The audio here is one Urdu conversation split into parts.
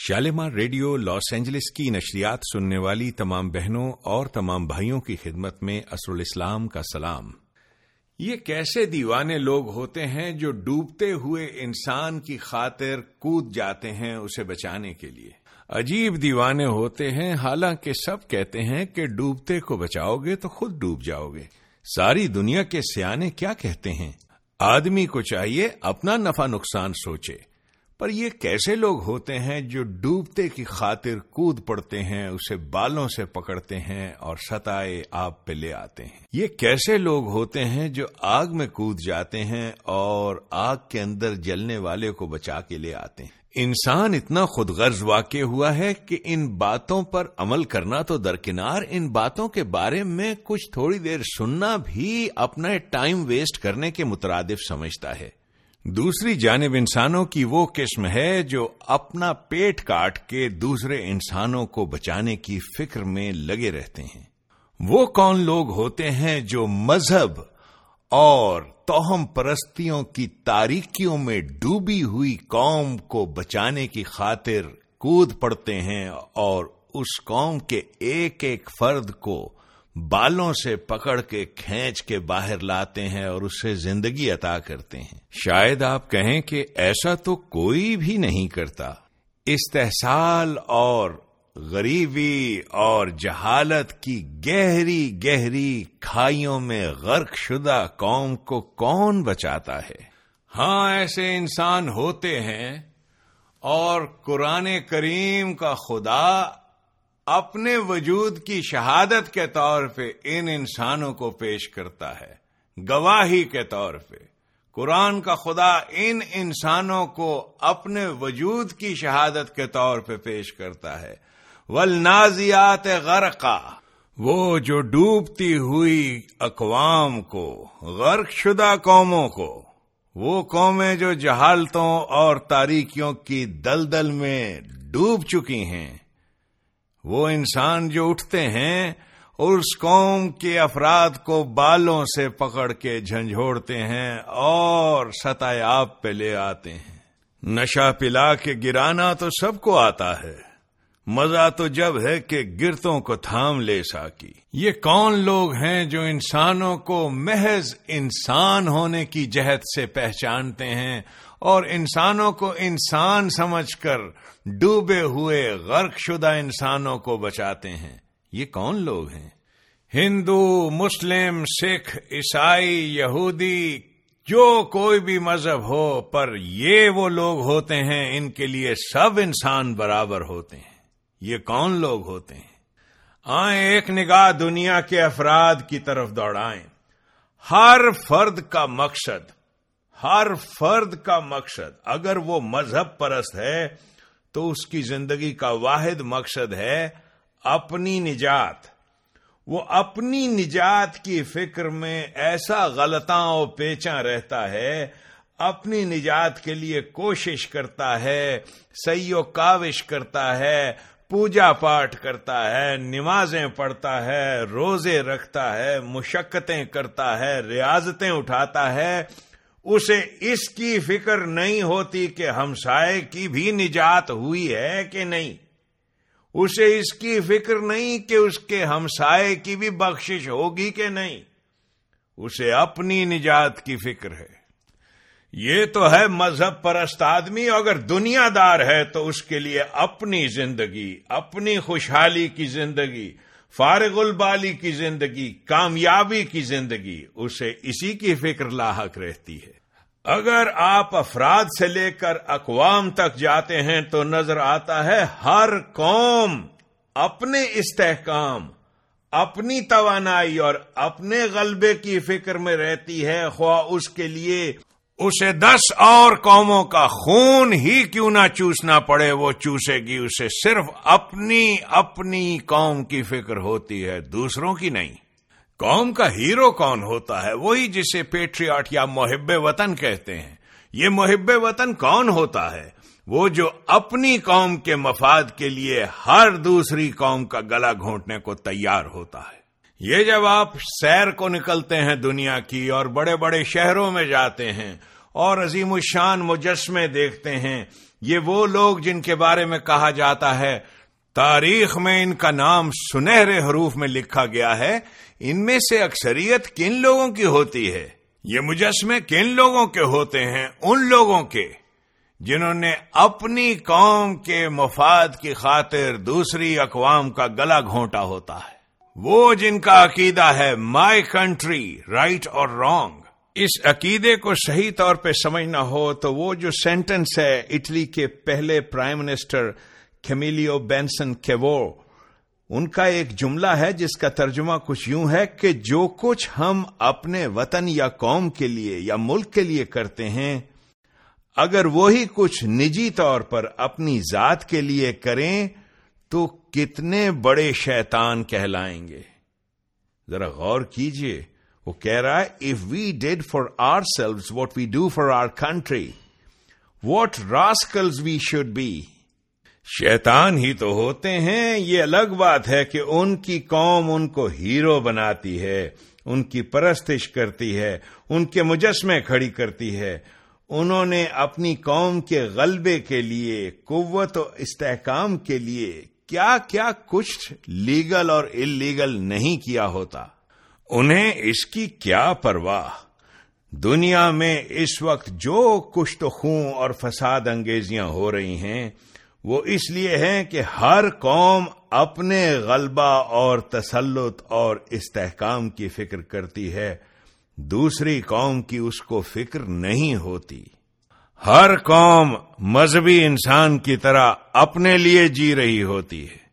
شالمار ریڈیو لاس اینجلس کی نشریات سننے والی تمام بہنوں اور تمام بھائیوں کی خدمت میں اصر الاسلام کا سلام۔ یہ کیسے دیوانے لوگ ہوتے ہیں جو ڈوبتے ہوئے انسان کی خاطر کود جاتے ہیں اسے بچانے کے لیے؟ عجیب دیوانے ہوتے ہیں، حالانکہ سب کہتے ہیں کہ ڈوبتے کو بچاؤ گے تو خود ڈوب جاؤ گے۔ ساری دنیا کے سیانے کیا کہتے ہیں؟ آدمی کو چاہیے اپنا نفع نقصان سوچے۔ پر یہ کیسے لوگ ہوتے ہیں جو ڈوبتے کی خاطر کود پڑتے ہیں، اسے بالوں سے پکڑتے ہیں اور ستائے آپ پہ لے آتے ہیں؟ یہ کیسے لوگ ہوتے ہیں جو آگ میں کود جاتے ہیں اور آگ کے اندر جلنے والے کو بچا کے لے آتے ہیں؟ انسان اتنا خود غرض واقع ہوا ہے کہ ان باتوں پر عمل کرنا تو درکنار، ان باتوں کے بارے میں کچھ تھوڑی دیر سننا بھی اپنا ٹائم ویسٹ کرنے کے مترادف سمجھتا ہے۔ دوسری جانب انسانوں کی وہ قسم ہے جو اپنا پیٹ کاٹ کے دوسرے انسانوں کو بچانے کی فکر میں لگے رہتے ہیں۔ وہ کون لوگ ہوتے ہیں جو مذہب اور توہم پرستیوں کی تاریکیوں میں ڈوبی ہوئی قوم کو بچانے کی خاطر کود پڑتے ہیں اور اس قوم کے ایک ایک فرد کو بالوں سے پکڑ کے کھینچ کے باہر لاتے ہیں اور اسے زندگی عطا کرتے ہیں۔ شاید آپ کہیں کہ ایسا تو کوئی بھی نہیں کرتا۔ استحصال اور غریبی اور جہالت کی گہری گہری کھائیوں میں غرق شدہ قوم کو کون بچاتا ہے؟ ہاں ایسے انسان ہوتے ہیں اور قرآن کریم کا خدا اپنے وجود کی شہادت کے طور پہ ان انسانوں کو پیش کرتا ہے، گواہی کے طور پہ۔ قرآن کا خدا ان انسانوں کو اپنے وجود کی شہادت کے طور پہ پیش کرتا ہے۔ ولنازیات غرقا۔ وہ جو ڈوبتی ہوئی اقوام کو، غرق شدہ قوموں کو۔ وہ قومیں جو جہالتوں اور تاریکیوں کی دلدل میں ڈوب چکی ہیں۔ وہ انسان جو اٹھتے ہیں اس قوم کے افراد کو بالوں سے پکڑ کے جھنجھوڑتے ہیں اور ستائے آپ پہ لے آتے ہیں۔ نشہ پلا کے گرانا تو سب کو آتا ہے۔ مزہ تو جب ہے کہ گرتوں کو تھام لے ساکی۔ یہ کون لوگ ہیں جو انسانوں کو محض انسان ہونے کی جہد سے پہچانتے ہیں اور انسانوں کو انسان سمجھ کر ڈوبے ہوئے غرق شدہ انسانوں کو بچاتے ہیں۔ یہ کون لوگ ہیں؟ ہندو، مسلم، سکھ، عیسائی، یہودی، جو کوئی بھی مذہب ہو، پر یہ وہ لوگ ہوتے ہیں، ان کے لیے سب انسان برابر ہوتے ہیں۔ یہ کون لوگ ہوتے ہیں؟ آئیں ایک نگاہ دنیا کے افراد کی طرف دوڑائیں۔ ہر فرد کا مقصد ہر فرد کا مقصد، اگر وہ مذہب پرست ہے، تو اس کی زندگی کا واحد مقصد ہے اپنی نجات۔ وہ اپنی نجات کی فکر میں ایسا غلطاں و پیچاں رہتا ہے، اپنی نجات کے لیے کوشش کرتا ہے سی و کاوش کرتا ہے، پوجا پاٹ کرتا ہے، نمازیں پڑھتا ہے، روزے رکھتا ہے، مشقتیں کرتا ہے، ریاضتیں اٹھاتا ہے۔ اسے اس کی فکر نہیں ہوتی کہ ہمسائے کی بھی نجات ہوئی ہے کہ نہیں۔ اسے اس کی فکر نہیں کہ اس کے ہمسائے کی بھی بخشش ہوگی کہ نہیں۔ اسے اپنی نجات کی فکر ہے۔ یہ تو ہے مذہب پرست آدمی۔ اگر دنیا دار ہے تو اس کے لیے اپنی زندگی، اپنی خوشحالی کی زندگی فارغ البالی کی زندگی، کامیابی کی زندگی، اسے اسی کی فکر لاحق رہتی ہے۔ اگر آپ افراد سے لے کر اقوام تک جاتے ہیں تو نظر آتا ہے ہر قوم اپنے استحکام، اپنی توانائی اور اپنے غلبے کی فکر میں رہتی ہے، خواہ اس کے لیے اسے دس اور قوموں کا خون ہی کیوں نہ چوسنا پڑے؟ وہ چوسے گی اسے صرف اپنی اپنی قوم کی فکر ہوتی ہے، دوسروں کی نہیں۔ قوم کا ہیرو کون ہوتا ہے؟ وہی جسے پیٹریاٹ یا محب وطن کہتے ہیں۔ یہ محب وطن کون ہوتا ہے؟ وہ جو اپنی قوم کے مفاد کے لیے ہر دوسری قوم کا گلا گھونٹنے کو تیار ہوتا ہے۔ یہ جب آپ سیر کو نکلتے ہیں دنیا کی اور بڑے بڑے شہروں میں جاتے ہیں اور عظیم الشان مجسمے دیکھتے ہیں، یہ وہ لوگ جن کے بارے میں کہا جاتا ہے، تاریخ میں ان کا نام سنہرے حروف میں لکھا گیا ہے، ان میں سے اکثریت کن لوگوں کی ہوتی ہے؟ یہ مجسمے کن لوگوں کے ہوتے ہیں؟ ان لوگوں کے۔ جنہوں نے اپنی قوم کے مفاد کی خاطر دوسری اقوام کا گلا گھونٹا ہوتا ہے۔ وہ جن کا عقیدہ ہے مائی کنٹری رائٹ اور رانگ اس عقیدے کو صحیح طور پہ سمجھنا ہو تو وہ جو سینٹنس ہے اٹلی کے پہلے prime minister Camillo Benso Cavour, ان کا ایک جملہ ہے جس کا ترجمہ کچھ یوں ہے کہ جو کچھ ہم اپنے وطن یا قوم کے لیے یا ملک کے لیے کرتے ہیں، اگر وہی کچھ نجی طور پر اپنی ذات کے لیے کریں تو کتنے بڑے شیطان کہلائیں گے؟ ذرا غور کیجیے، وہ کہہ رہا ہے if we did for ourselves what we do for our country what rascals we should be شیطان ہی تو ہوتے ہیں، یہ الگ بات ہے کہ ان کی قوم ان کو ہیرو بناتی ہے، ان کی پرستش کرتی ہے، ان کے مجسمے کھڑی کرتی ہے۔ انہوں نے اپنی قوم کے غلبے کے لیے، قوت و استحکام کے لیے کیا کیا کچھ لیگل اور انلیگل نہیں کیا ہوتا۔ انہیں اس کی کیا پرواہ؟ دنیا میں اس وقت جو کچھ تو خون اور فساد انگیزیاں ہو رہی ہیں، وہ اس لیے ہیں کہ ہر قوم اپنے غلبہ اور تسلط اور استحکام کی فکر کرتی ہے۔ دوسری قوم کی اس کو فکر نہیں ہوتی۔ ہر قوم مذہبی انسان کی طرح اپنے لیے جی رہی ہوتی ہے۔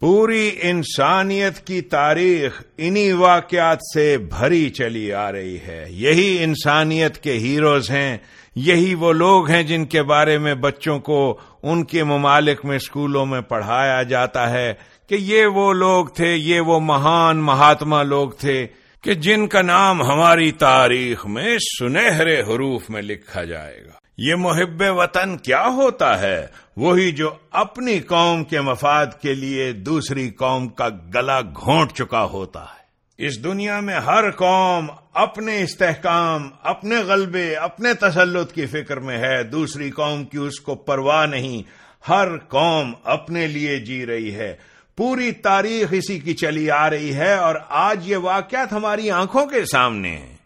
پوری انسانیت کی تاریخ انہی واقعات سے بھری چلی آ رہی ہے۔ یہی انسانیت کے ہیروز ہیں، یہی وہ لوگ ہیں جن کے بارے میں بچوں کو ان کے ممالک میں اسکولوں میں پڑھایا جاتا ہے کہ یہ وہ لوگ تھے، یہ وہ مہان مہاتما لوگ تھے کہ جن کا نام ہماری تاریخ میں سنہرے حروف میں لکھا جائے گا۔ یہ محب وطن کیا ہوتا ہے؟ وہی جو اپنی قوم کے مفاد کے لیے دوسری قوم کا گلا گھونٹ چکا ہوتا ہے۔ اس دنیا میں ہر قوم اپنے استحکام، اپنے غلبے، اپنے تسلط کی فکر میں ہے۔ دوسری قوم کی اس کو پرواہ نہیں۔ ہر قوم اپنے لیے جی رہی ہے۔ پوری تاریخ اسی کی چلی آ رہی ہے اور آج یہ واقعات ہماری آنکھوں کے سامنے ہیں۔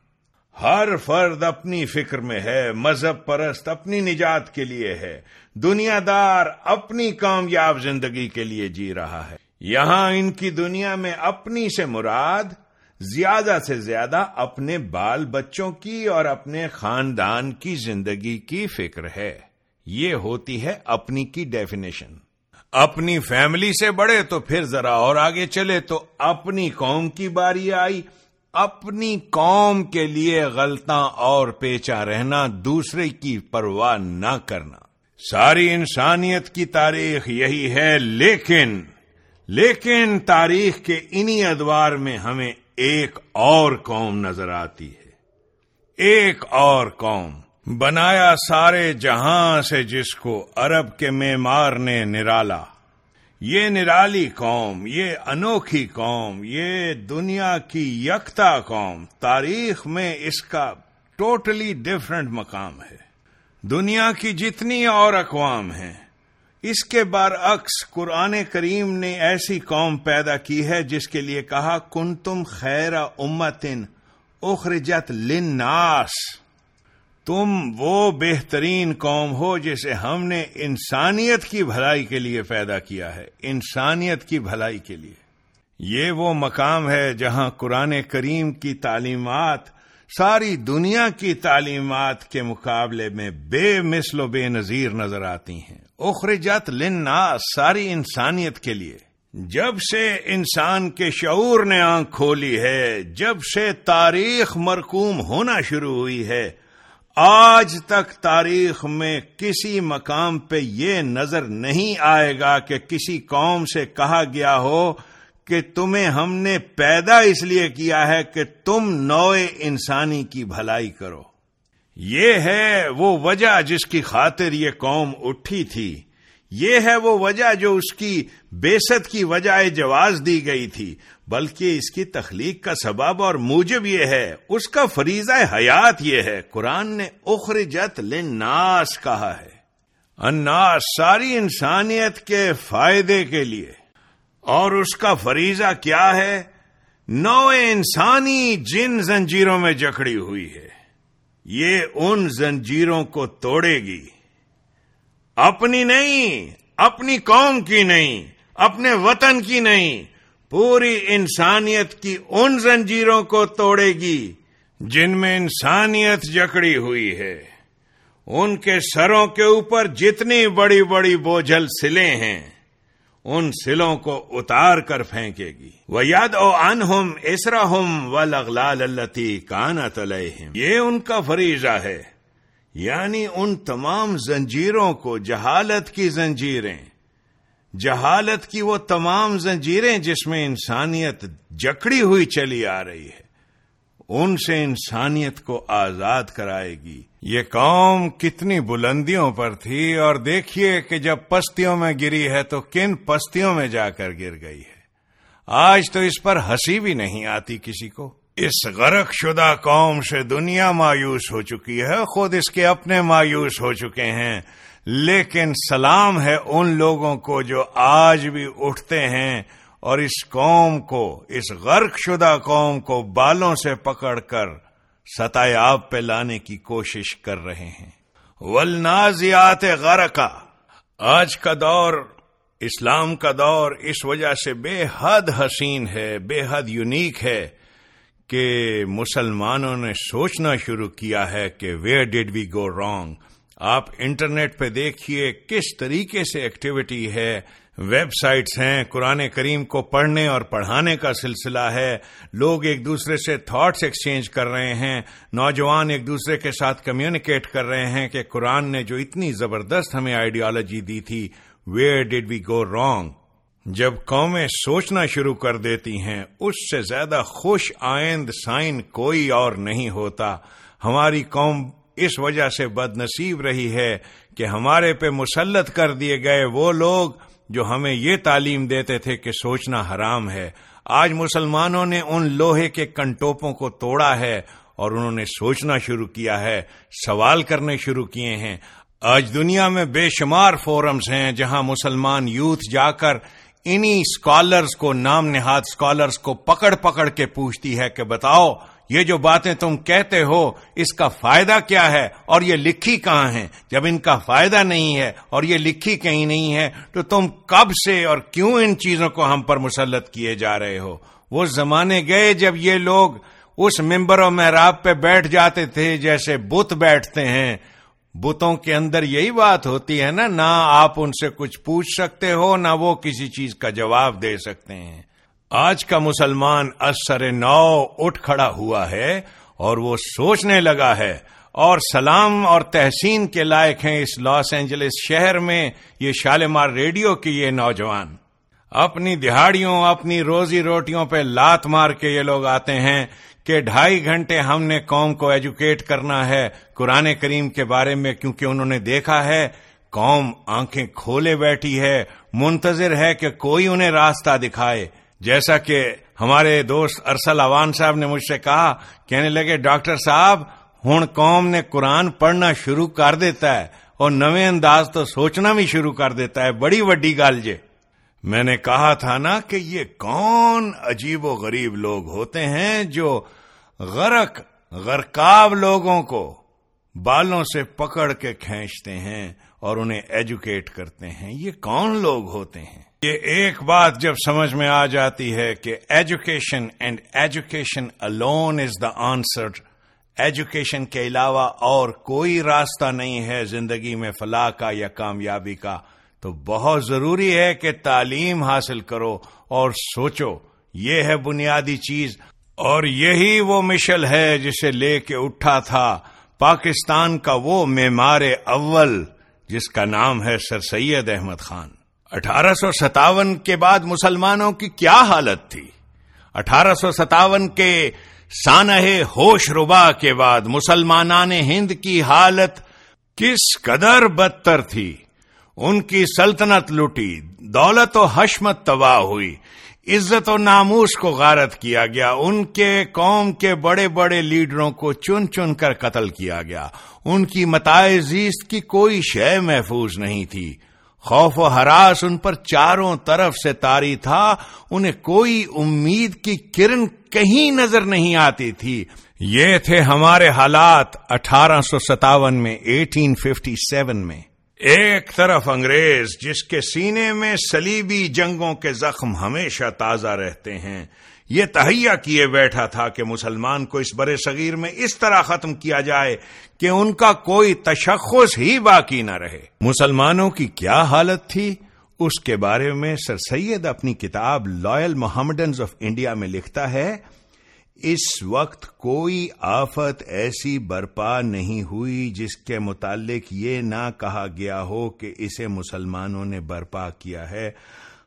ہر فرد اپنی فکر میں ہے، مذہب پرست اپنی نجات کے لیے ہے۔ دنیا دار اپنی کامیاب زندگی کے لیے جی رہا ہے۔ یہاں ان کی دنیا میں اپنی سے مراد، زیادہ سے زیادہ اپنے بال بچوں کی اور اپنے خاندان کی زندگی کی فکر ہے۔ یہ ہوتی ہے اپنی کی ڈیفینیشن اپنی فیملی سے بڑے تو پھر ذرا اور آگے چلے تو اپنی قوم کی باری آئی۔ اپنی قوم کے لیے غلطاں اور پیچا رہنا، دوسرے کی پرواہ نہ کرنا۔ ساری انسانیت کی تاریخ یہی ہے، لیکن لیکن تاریخ کے انہی ادوار میں ہمیں ایک اور قوم نظر آتی ہے۔ ایک اور قوم، بنایا سارے جہاں سے جس کو عرب کے معمار نے نرالا۔ یہ نرالی قوم، یہ انوکھی قوم، یہ دنیا کی یکتا قوم، تاریخ میں اس کا ٹوٹلی ڈفرنٹ مقام ہے۔ دنیا کی جتنی اور اقوام ہیں، اس کے برعکس قرآن کریم نے ایسی قوم پیدا کی ہے جس کے لیے کہا کن تم خیر امتن اخرجت لناس تم وہ بہترین قوم ہو جسے ہم نے انسانیت کی بھلائی کے لیے پیدا کیا ہے، انسانیت کی بھلائی کے لیے۔ یہ وہ مقام ہے جہاں قرآن کریم کی تعلیمات، ساری دنیا کی تعلیمات کے مقابلے میں بے مثل و بے نظیر نظر آتی ہیں۔ اخرجت لنا ساری انسانیت کے لیے۔ جب سے انسان کے شعور نے آنکھ کھولی ہے، جب سے تاریخ مرکوم ہونا شروع ہوئی ہے آج تک تاریخ میں کسی مقام پہ یہ نظر نہیں آئے گا کہ کسی قوم سے کہا گیا ہو کہ تمہیں ہم نے پیدا اس لیے کیا ہے کہ تم نوئے انسانی کی بھلائی کرو۔ یہ ہے وہ وجہ جس کی خاطر یہ قوم اٹھی تھی۔ یہ ہے وہ وجہ جو اس کی بےست کی وجہ جواز دی گئی تھی، بلکہ اس کی تخلیق کا سبب اور موجب یہ ہے، اس کا فریضہ حیات یہ ہے، قرآن نے اخرجت لناس کہا ہے۔ اناس ساری انسانیت کے فائدے کے لیے۔ اور اس کا فریضہ کیا ہے؟ نو انسانی جن زنجیروں میں جکڑی ہوئی ہے۔ یہ ان زنجیروں کو توڑے گی۔ اپنی نہیں، اپنی قوم کی نہیں، اپنے وطن کی نہیں، پوری انسانیت کی ان زنجیروں کو توڑے گی جن میں انسانیت جکڑی ہوئی ہے۔ ان کے سروں کے اوپر جتنی بڑی بڑی بوجھل سلیں ہیں، ان سلوں کو اتار کر پھینکے گی۔ وہ یاد او ان ہوم اسرا ہوم و لغلال التی کانا یہ ان کا فریضہ ہے۔ یعنی ان تمام زنجیروں کو جہالت کی زنجیریں۔ جہالت کی وہ تمام زنجیریں جس میں انسانیت جکڑی ہوئی چلی آ رہی ہے۔ ان سے انسانیت کو آزاد کرائے گی۔ یہ قوم کتنی بلندیوں پر تھی اور دیکھیے کہ جب پستیوں میں گری ہے تو کن پستیوں میں جا کر گر گئی ہے۔ آج تو اس پر ہنسی بھی نہیں آتی کسی کو۔ اس غرق شدہ قوم سے دنیا مایوس ہو چکی ہے، خود اس کے اپنے مایوس ہو چکے ہیں۔ لیکن سلام ہے ان لوگوں کو جو آج بھی اٹھتے ہیں اور اس قوم کو، اس غرق شدہ قوم کو بالوں سے پکڑ کر ستائے آپ پہ لانے کی کوشش کر رہے ہیں۔ ولنازیات غرقا۔ آج کا دور، اسلام کا دور اس وجہ سے بے حد حسین ہے، بے حد یونیک ہے۔ کہ مسلمانوں نے سوچنا شروع کیا ہے کہ where did we go wrong آپ انٹرنیٹ پہ دیکھیے کس طریقے سے ایکٹیویٹی ہے۔ ویب سائٹس ہیں، قرآن کریم کو پڑھنے اور پڑھانے کا سلسلہ ہے۔ لوگ ایک دوسرے سے تھاٹس ایکسچینج کر رہے ہیں۔ نوجوان ایک دوسرے کے ساتھ کمیونیکیٹ کر رہے ہیں کہ قرآن نے جو اتنی زبردست ہمیں آئیڈیالوجی دی تھی۔ Where did we go wrong جب قومیں سوچنا شروع کر دیتی ہیں، اس سے زیادہ خوش آئند سائن کوئی اور نہیں ہوتا۔ ہماری قوم اس وجہ سے بد نصیب رہی ہے کہ ہمارے پہ مسلط کر دیے گئے وہ لوگ جو ہمیں یہ تعلیم دیتے تھے کہ سوچنا حرام ہے۔ آج مسلمانوں نے ان لوہے کے کنٹوپوں کو توڑا ہے اور انہوں نے سوچنا شروع کیا ہے، سوال کرنے شروع کیے ہیں۔ آج دنیا میں بے شمار فورمز ہیں جہاں مسلمان یوتھ جا کر انہی اسکالرس کو، نام نہاد اسکالرس کو پکڑ پکڑ کے پوچھتی ہے کہ بتاؤ، یہ جو باتیں تم کہتے ہو، اس کا فائدہ کیا ہے؟ اور یہ لکھی کہاں ہے جب ان کا فائدہ نہیں ہے اور یہ لکھی کہیں نہیں ہے تو تم کب سے اور کیوں ان چیزوں کو ہم پر مسلط کیے جا رہے ہو؟ وہ زمانے گئے جب یہ لوگ اس ممبر و محراب پہ بیٹھ جاتے تھے جیسے بت بیٹھتے ہیں۔ بتوں کے اندر یہی بات ہوتی ہے نا، نہ آپ ان سے کچھ پوچھ سکتے ہو، نہ وہ کسی چیز کا جواب دے سکتے ہیں۔ آج کا مسلمان اثر نو اٹھ کھڑا ہوا ہے اور وہ سوچنے لگا ہے۔ اور سلام اور تحسین کے لائق ہیں اس لاس اینجلس شہر میں یہ شالمار ریڈیو کے یہ نوجوان۔ اپنی دہاڑیوں، اپنی روزی روٹیوں پہ لات مار کے یہ لوگ آتے ہیں۔ کہ ڈھائی گھنٹے ہم نے قوم کو ایجوکیٹ کرنا ہے قرآن کریم کے بارے میں کیونکہ انہوں نے دیکھا ہے، قوم آنکھیں کھولے بیٹھی ہے، منتظر ہے کہ کوئی انہیں راستہ دکھائے۔ جیسا کہ ہمارے دوست ارسل اوان صاحب نے مجھ سے کہا، کہنے لگے، ڈاکٹر صاحب ہوں قوم نے قرآن پڑھنا شروع کر دیتا ہے اور نویں انداز تو سوچنا بھی شروع کر دیتا ہے، بڑی وڈی گل جے۔ میں نے کہا تھا نا کہ یہ کون عجیب و غریب لوگ ہوتے ہیں جو غرق، غرقاب لوگوں کو بالوں سے پکڑ کے کھینچتے ہیں اور انہیں ایجوکیٹ کرتے ہیں۔ یہ کون لوگ ہوتے ہیں؟ یہ ایک بات جب سمجھ میں آ جاتی ہے کہ education and education alone is the answer. Education کے علاوہ اور کوئی راستہ نہیں ہے زندگی میں فلاح کا یا کامیابی کا۔ تو بہت ضروری ہے کہ تعلیم حاصل کرو اور سوچو، یہ ہے بنیادی چیز اور یہی وہ مشل ہے جسے لے کے اٹھا تھا۔ پاکستان کا وہ معمار اول جس کا نام ہے سر سید احمد خان۔ اٹھارہ سو ستاون کے بعد مسلمانوں کی کیا حالت تھی؟ اٹھارہ سو ستاون کے سانح ہوش ربا کے بعد مسلمانان ہند کی حالت کس قدر بدتر تھی؟ ان کی سلطنت لوٹی، دولت و حشمت تباہ ہوئی، عزت و ناموس کو غارت کیا گیا، ان کے قوم کے بڑے بڑے لیڈروں کو چن چن کر قتل کیا گیا۔ ان کی متائے زیست کی کوئی شے محفوظ نہیں تھی۔ خوف و حراس ان پر چاروں طرف سے تاری تھا، انہیں کوئی امید کی کرن کہیں نظر نہیں آتی تھی۔ یہ تھے ہمارے حالات اٹھارہ سو ستاون میں ایٹین ففٹی سیون میں۔ ایک طرف انگریز جس کے سینے میں سلیبی جنگوں کے زخم ہمیشہ تازہ رہتے ہیں، یہ تہیا کیے بیٹھا تھا کہ مسلمان کو اس برے صغیر میں اس طرح ختم کیا جائے کہ ان کا کوئی تشخص ہی باقی نہ رہے۔ مسلمانوں کی کیا حالت تھی؟ اس کے بارے میں سر سید اپنی کتاب لائل محمدنز آف انڈیا میں لکھتا ہے اس وقت کوئی آفت ایسی برپا نہیں ہوئی جس کے متعلق یہ نہ کہا گیا ہو کہ اسے مسلمانوں نے برپا کیا ہے۔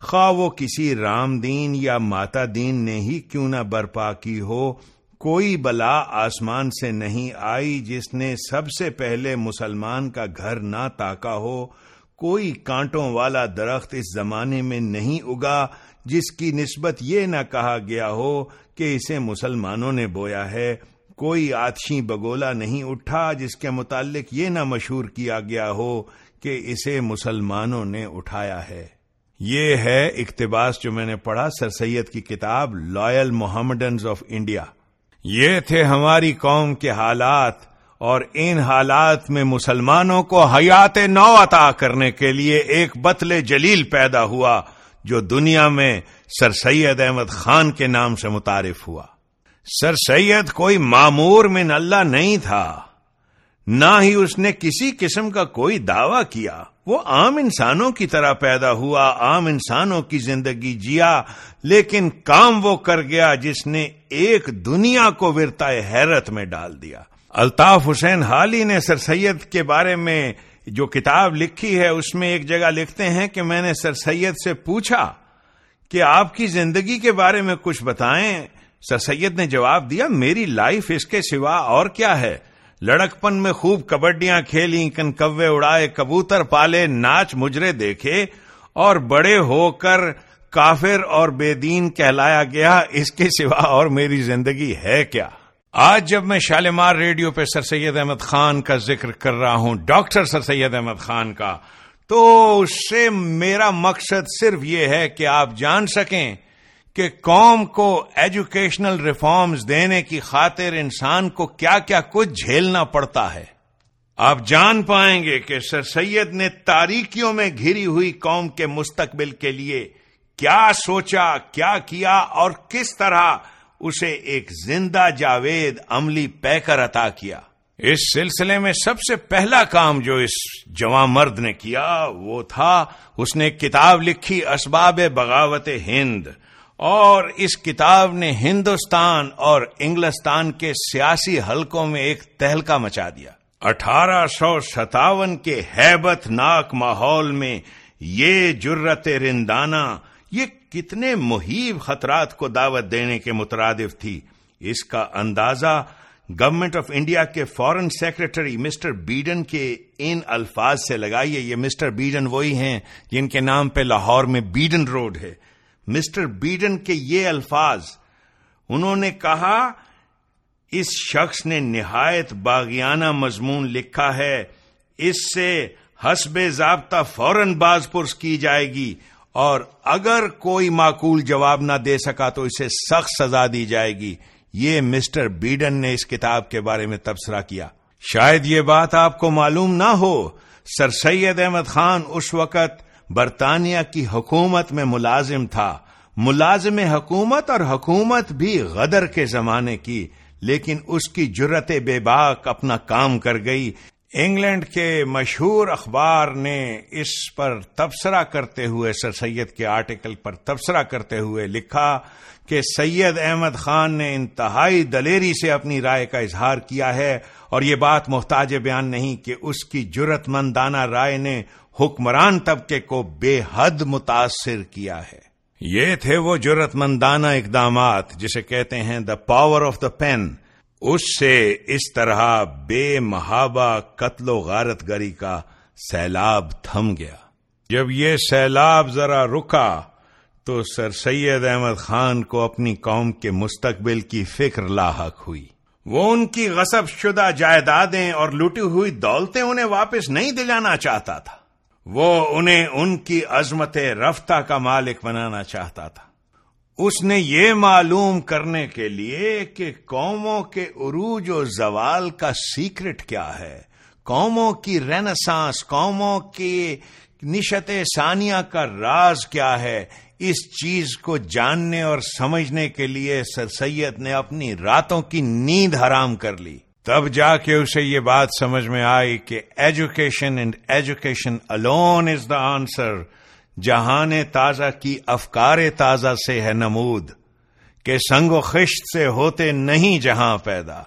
خواہ وہ کسی رام دین یا ماتا دین نے ہی کیوں نہ برپا کی ہو، کوئی بلا آسمان سے نہیں آئی جس نے سب سے پہلے مسلمان کا گھر نہ تاکا ہو۔ کوئی کانٹوں والا درخت اس زمانے میں نہیں اگا جس کی نسبت یہ نہ کہا گیا ہو کہ اسے مسلمانوں نے بویا ہے، کوئی آتشی بگولا نہیں اٹھا جس کے متعلق یہ نہ مشہور کیا گیا ہو کہ اسے مسلمانوں نے اٹھایا ہے۔ یہ ہے اقتباس جو میں نے پڑھا سر سید کی کتاب لائل محمدنز آف انڈیا۔ یہ تھے ہماری قوم کے حالات اور ان حالات میں مسلمانوں کو حیات نو عطا کرنے کے لیے ایک بتل جلیل پیدا ہوا۔ جو دنیا میں سر سید احمد خان کے نام سے متعارف ہوا۔ سر سید کوئی معمور من اللہ نہیں تھا۔ نہ ہی اس نے کسی قسم کا کوئی دعوی کیا۔ وہ عام انسانوں کی طرح پیدا ہوا، عام انسانوں کی زندگی جیا، لیکن کام وہ کر گیا جس نے ایک دنیا کو ورتا حیرت میں ڈال دیا۔ الطاف حسین حالی نے سر سید کے بارے میں جو کتاب لکھی ہے، اس میں ایک جگہ لکھتے ہیں کہ میں نے سر سید سے پوچھا کہ آپ کی زندگی کے بارے میں کچھ بتائیں۔ سر سید نے جواب دیا، میری لائف اس کے سوا اور کیا ہے؟ لڑکپن میں خوب کبڈیاں کھیلی، کنکوے اڑائے، کبوتر پالے، ناچ مجرے دیکھے اور بڑے ہو کر کافر اور بے دین کہلایا گیا۔ اس کے سوا اور میری زندگی ہے کیا؟ آج جب میں شالمار ریڈیو پہ سر سید احمد خان کا ذکر کر رہا ہوں، ڈاکٹر سر سید احمد خان کا، تو اس سے میرا مقصد صرف یہ ہے کہ آپ جان سکیں کہ قوم کو ایجوکیشنل ریفارمز دینے کی خاطر انسان کو کیا کیا کچھ جھیلنا پڑتا ہے۔ آپ جان پائیں گے کہ سر سید نے تاریکیوں میں گھری ہوئی قوم کے مستقبل کے لیے کیا سوچا، کیا کیا اور کس طرح اسے ایک زندہ جاوید عملی پے کر عطا کیا۔ اس سلسلے میں سب سے پہلا کام جو اس جوان مرد نے کیا وہ تھا، اس نے کتاب لکھی، اسباب بغاوت ہند۔ اور اس کتاب نے ہندوستان اور انگلستان کے سیاسی حلقوں میں ایک تہلکا مچا دیا۔ اٹھارہ سو ستاون کے ہیبت ناک ماحول میں یہ جرت رندانہ، یہ کتنے محیب خطرات کو دعوت دینے کے مترادف تھی۔ اس کا اندازہ گورنمنٹ آف انڈیا کے فارن سیکرٹری مسٹر بیڈن کے ان الفاظ سے لگائیے۔ یہ مسٹر بیڈن وہی ہیں جن کے نام پہ لاہور میں بیڈن روڈ ہے۔ مسٹر بیڈن کے یہ الفاظ، انہوں نے کہا، اس شخص نے نہایت باغیانہ مضمون لکھا ہے۔ اس سے حسب ضابطہ فوراً باز پرس کی جائے گی۔ اور اگر کوئی معقول جواب نہ دے سکا تو اسے سخت سزا دی جائے گی۔ یہ مسٹر بیڈن نے اس کتاب کے بارے میں تبصرہ کیا۔ شاید یہ بات آپ کو معلوم نہ ہو، سر سید احمد خان اس وقت برطانیہ کی حکومت میں ملازم تھا۔ ملازم حکومت اور حکومت بھی غدر کے زمانے کی، لیکن اس کی جرت بے باک اپنا کام کر گئی۔ انگلینڈ کے مشہور اخبار نے اس پر تبصرہ کرتے ہوئے سر سید کے آرٹیکل پر تبصرہ کرتے ہوئے لکھا کہ سید احمد خان نے انتہائی دلیری سے اپنی رائے کا اظہار کیا ہے اور یہ بات محتاج بیان نہیں کہ اس کی جرت مندانہ رائے نے حکمران طبقے کو بے حد متاثر کیا ہے۔ یہ تھے وہ جرت مندانہ اقدامات جسے کہتے ہیں the power of the pen اس سے اس طرح بے محابہ قتل و غارت گری کا سیلاب تھم گیا۔ جب یہ سیلاب ذرا رکا تو سر سید احمد خان کو اپنی قوم کے مستقبل کی فکر لاحق ہوئی۔ وہ ان کی غصب شدہ جائیدادیں اور لوٹی ہوئی دولتیں انہیں واپس نہیں دلانا چاہتا تھا۔ وہ انہیں ان کی عظمت رفتہ کا مالک بنانا چاہتا تھا۔ اس نے یہ معلوم کرنے کے لیے کہ قوموں کے عروج و زوال کا سیکرٹ کیا ہے۔ قوموں کی رینسانس قوموں کی نشت ثانیہ کا راز کیا ہے۔ اس چیز کو جاننے اور سمجھنے کے لیے سر سید نے اپنی راتوں کی نیند حرام کر لی۔ تب جا کے اسے یہ بات سمجھ میں آئی کہ education and education alone is the answer جہان تازہ کی افکار تازہ سے ہے نمود، کہ سنگ و خشت سے ہوتے نہیں جہاں پیدا۔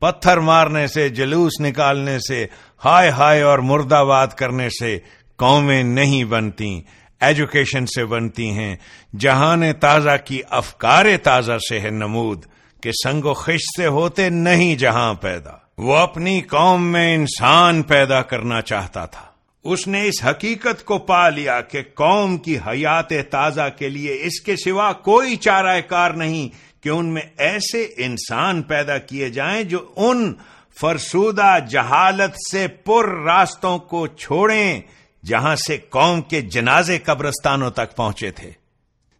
پتھر مارنے سے، جلوس نکالنے سے، ہائے ہائے اور مردہ کرنے سے قومیں نہیں بنتی ایجوکیشن سے بنتی ہیں۔ جہان تازہ کی افکار تازہ سے ہے نمود، کہ سنگ و خش سے ہوتے نہیں جہاں پیدا۔ وہ اپنی قوم میں انسان پیدا کرنا چاہتا تھا۔ اس نے اس حقیقت کو پا لیا کہ قوم کی حیات تازہ کے لیے اس کے سوا کوئی چارہ کار نہیں کہ ان میں ایسے انسان پیدا کیے جائیں جو ان فرسودہ جہالت سے پر راستوں کو چھوڑیں جہاں سے قوم کے جنازے قبرستانوں تک پہنچے تھے۔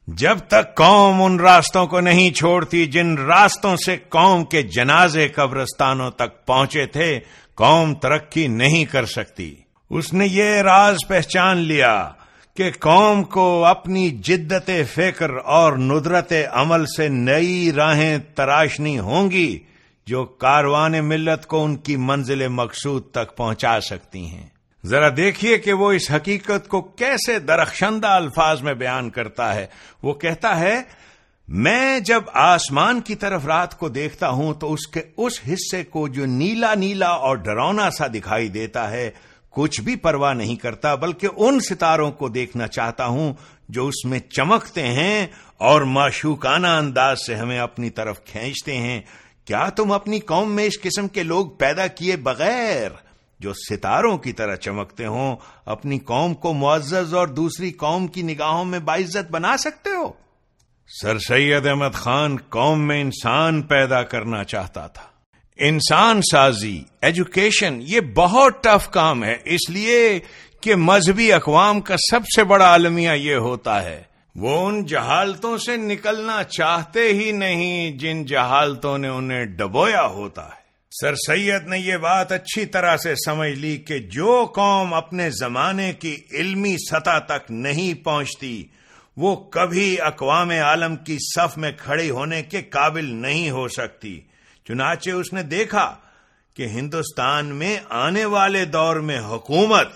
جب تک قوم ان راستوں کو نہیں چھوڑتی، جن راستوں سے قوم کے جنازے قبرستانوں تک پہنچے تھے، قوم ترقی نہیں کر سکتی۔ اس نے یہ راز پہچان لیا کہ قوم کو اپنی جدت فکر اور ندرت عمل سے نئی راہیں تراشنی ہوں گی جو کاروان ملت کو ان کی منزل مقصود تک پہنچا سکتی ہیں۔ ذرا دیکھیے کہ وہ اس حقیقت کو کیسے درخشندہ الفاظ میں بیان کرتا ہے۔ وہ کہتا ہے، میں جب آسمان کی طرف رات کو دیکھتا ہوں تو اس کے اس حصے کو جو نیلا نیلا اور ڈرونا سا دکھائی دیتا ہے کچھ بھی پرواہ نہیں کرتا، بلکہ ان ستاروں کو دیکھنا چاہتا ہوں جو اس میں چمکتے ہیں اور معشوقانہ انداز سے ہمیں اپنی طرف کھینچتے ہیں۔ کیا تم اپنی قوم میں اس قسم کے لوگ پیدا کیے بغیر جو ستاروں کی طرح چمکتے ہوں، اپنی قوم کو معزز اور دوسری قوم کی نگاہوں میں باعزت بنا سکتے ہو؟ سر سید احمد خان قوم میں انسان پیدا کرنا چاہتا تھا۔ انسان سازی ایجوکیشن یہ بہت ٹف کام ہے، اس لیے کہ مذہبی اقوام کا سب سے بڑا عالمیہ یہ ہوتا ہے۔ وہ ان جہالتوں سے نکلنا چاہتے ہی نہیں جن جہالتوں نے انہیں ڈبویا ہوتا ہے۔ سر سید نے یہ بات اچھی طرح سے سمجھ لی کہ جو قوم اپنے زمانے کی علمی سطح تک نہیں پہنچتی، وہ کبھی اقوام عالم کی صف میں کھڑی ہونے کے قابل نہیں ہو سکتی۔ چنانچہ اس نے دیکھا کہ ہندوستان میں آنے والے دور میں حکومت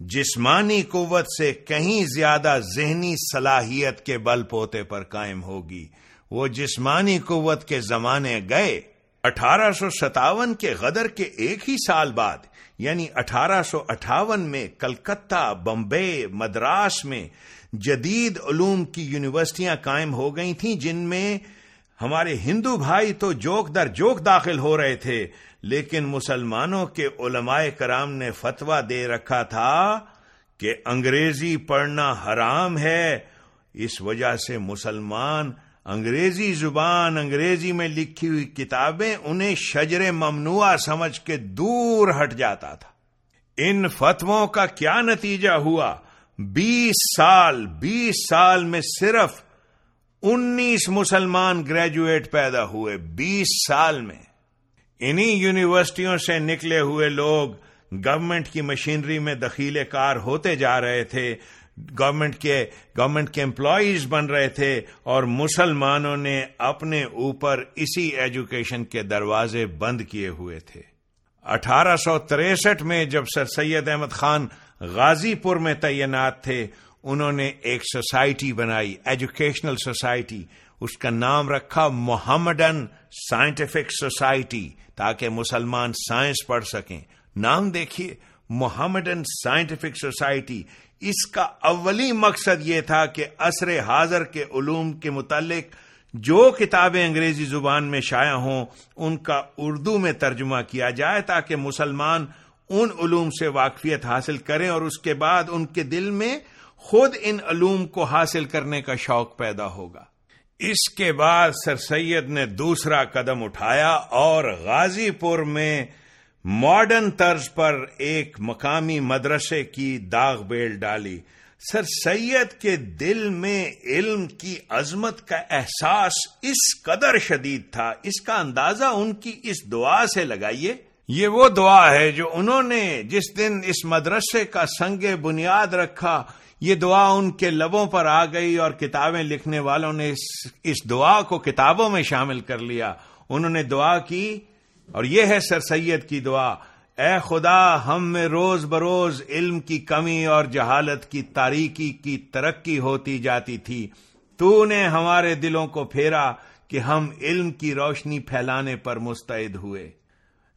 جسمانی قوت سے کہیں زیادہ ذہنی صلاحیت کے بل پوتے پر قائم ہوگی۔ وہ جسمانی قوت کے زمانے گئے اٹھارہ سو ستاون کے غدر کے ایک ہی سال بعد یعنی اٹھارہ سو اٹھاون میں کلکتہ بمبے مدراس میں جدید علوم کی یونیورسٹیاں قائم ہو گئی تھیں، جن میں ہمارے ہندو بھائی تو جوک در جوک داخل ہو رہے تھے، لیکن مسلمانوں کے علماء کرام نے فتوا دے رکھا تھا کہ انگریزی پڑھنا حرام ہے۔ اس وجہ سے مسلمان انگریزی زبان، انگریزی میں لکھی ہوئی کتابیں انہیں شجر ممنوع سمجھ کے دور ہٹ جاتا تھا۔ ان فتووں کا کیا نتیجہ ہوا؟ بیس سال بیس سال میں صرف انیس مسلمان گریجویٹ پیدا ہوئے بیس سال میں۔ انہی یونیورسٹیوں سے نکلے ہوئے لوگ گورنمنٹ کی مشینری میں دخیل کار ہوتے جا رہے تھے۔ گورنمنٹ کے گورنمنٹ کے امپلائیز بن رہے تھے اور مسلمانوں نے اپنے اوپر اسی ایجوکیشن کے دروازے بند کیے ہوئے تھے۔ اٹھارہ سو تریسٹھ میں جب سر سید احمد خان غازی پور میں تعینات تھے انہوں نے ایک سوسائٹی بنائی، ایجوکیشنل سوسائٹی، اس کا نام رکھا محمدن سائنٹیفک سوسائٹی تاکہ مسلمان سائنس پڑھ سکیں۔ نام دیکھیے، محمدن سائنٹیفک سوسائٹی۔ اس کا اولی مقصد یہ تھا کہ عصر حاضر کے علوم کے متعلق جو کتابیں انگریزی زبان میں شائع ہوں، ان کا اردو میں ترجمہ کیا جائے تاکہ مسلمان ان علوم سے واقفیت حاصل کریں اور اس کے بعد ان کے دل میں خود ان علوم کو حاصل کرنے کا شوق پیدا ہوگا۔ اس کے بعد سر سید نے دوسرا قدم اٹھایا اور غازی پور میں ماڈرن طرز پر ایک مقامی مدرسے کی داغ بیل ڈالی۔ سر سید کے دل میں علم کی عظمت کا احساس اس قدر شدید تھا۔ اس کا اندازہ ان کی اس دعا سے لگائیے۔ یہ وہ دعا ہے جو انہوں نے جس دن اس مدرسے کا سنگ بنیاد رکھا یہ دعا ان کے لبوں پر آ گئی اور کتابیں لکھنے والوں نے اس اس دعا کو کتابوں میں شامل کر لیا۔ انہوں نے دعا کی اور یہ ہے سر سید کی دعا۔ اے خدا، ہم میں روز بروز علم کی کمی اور جہالت کی تاریکی کی ترقی ہوتی جاتی تھی۔ تو نے ہمارے دلوں کو پھیرا کہ ہم علم کی روشنی پھیلانے پر مستعد ہوئے۔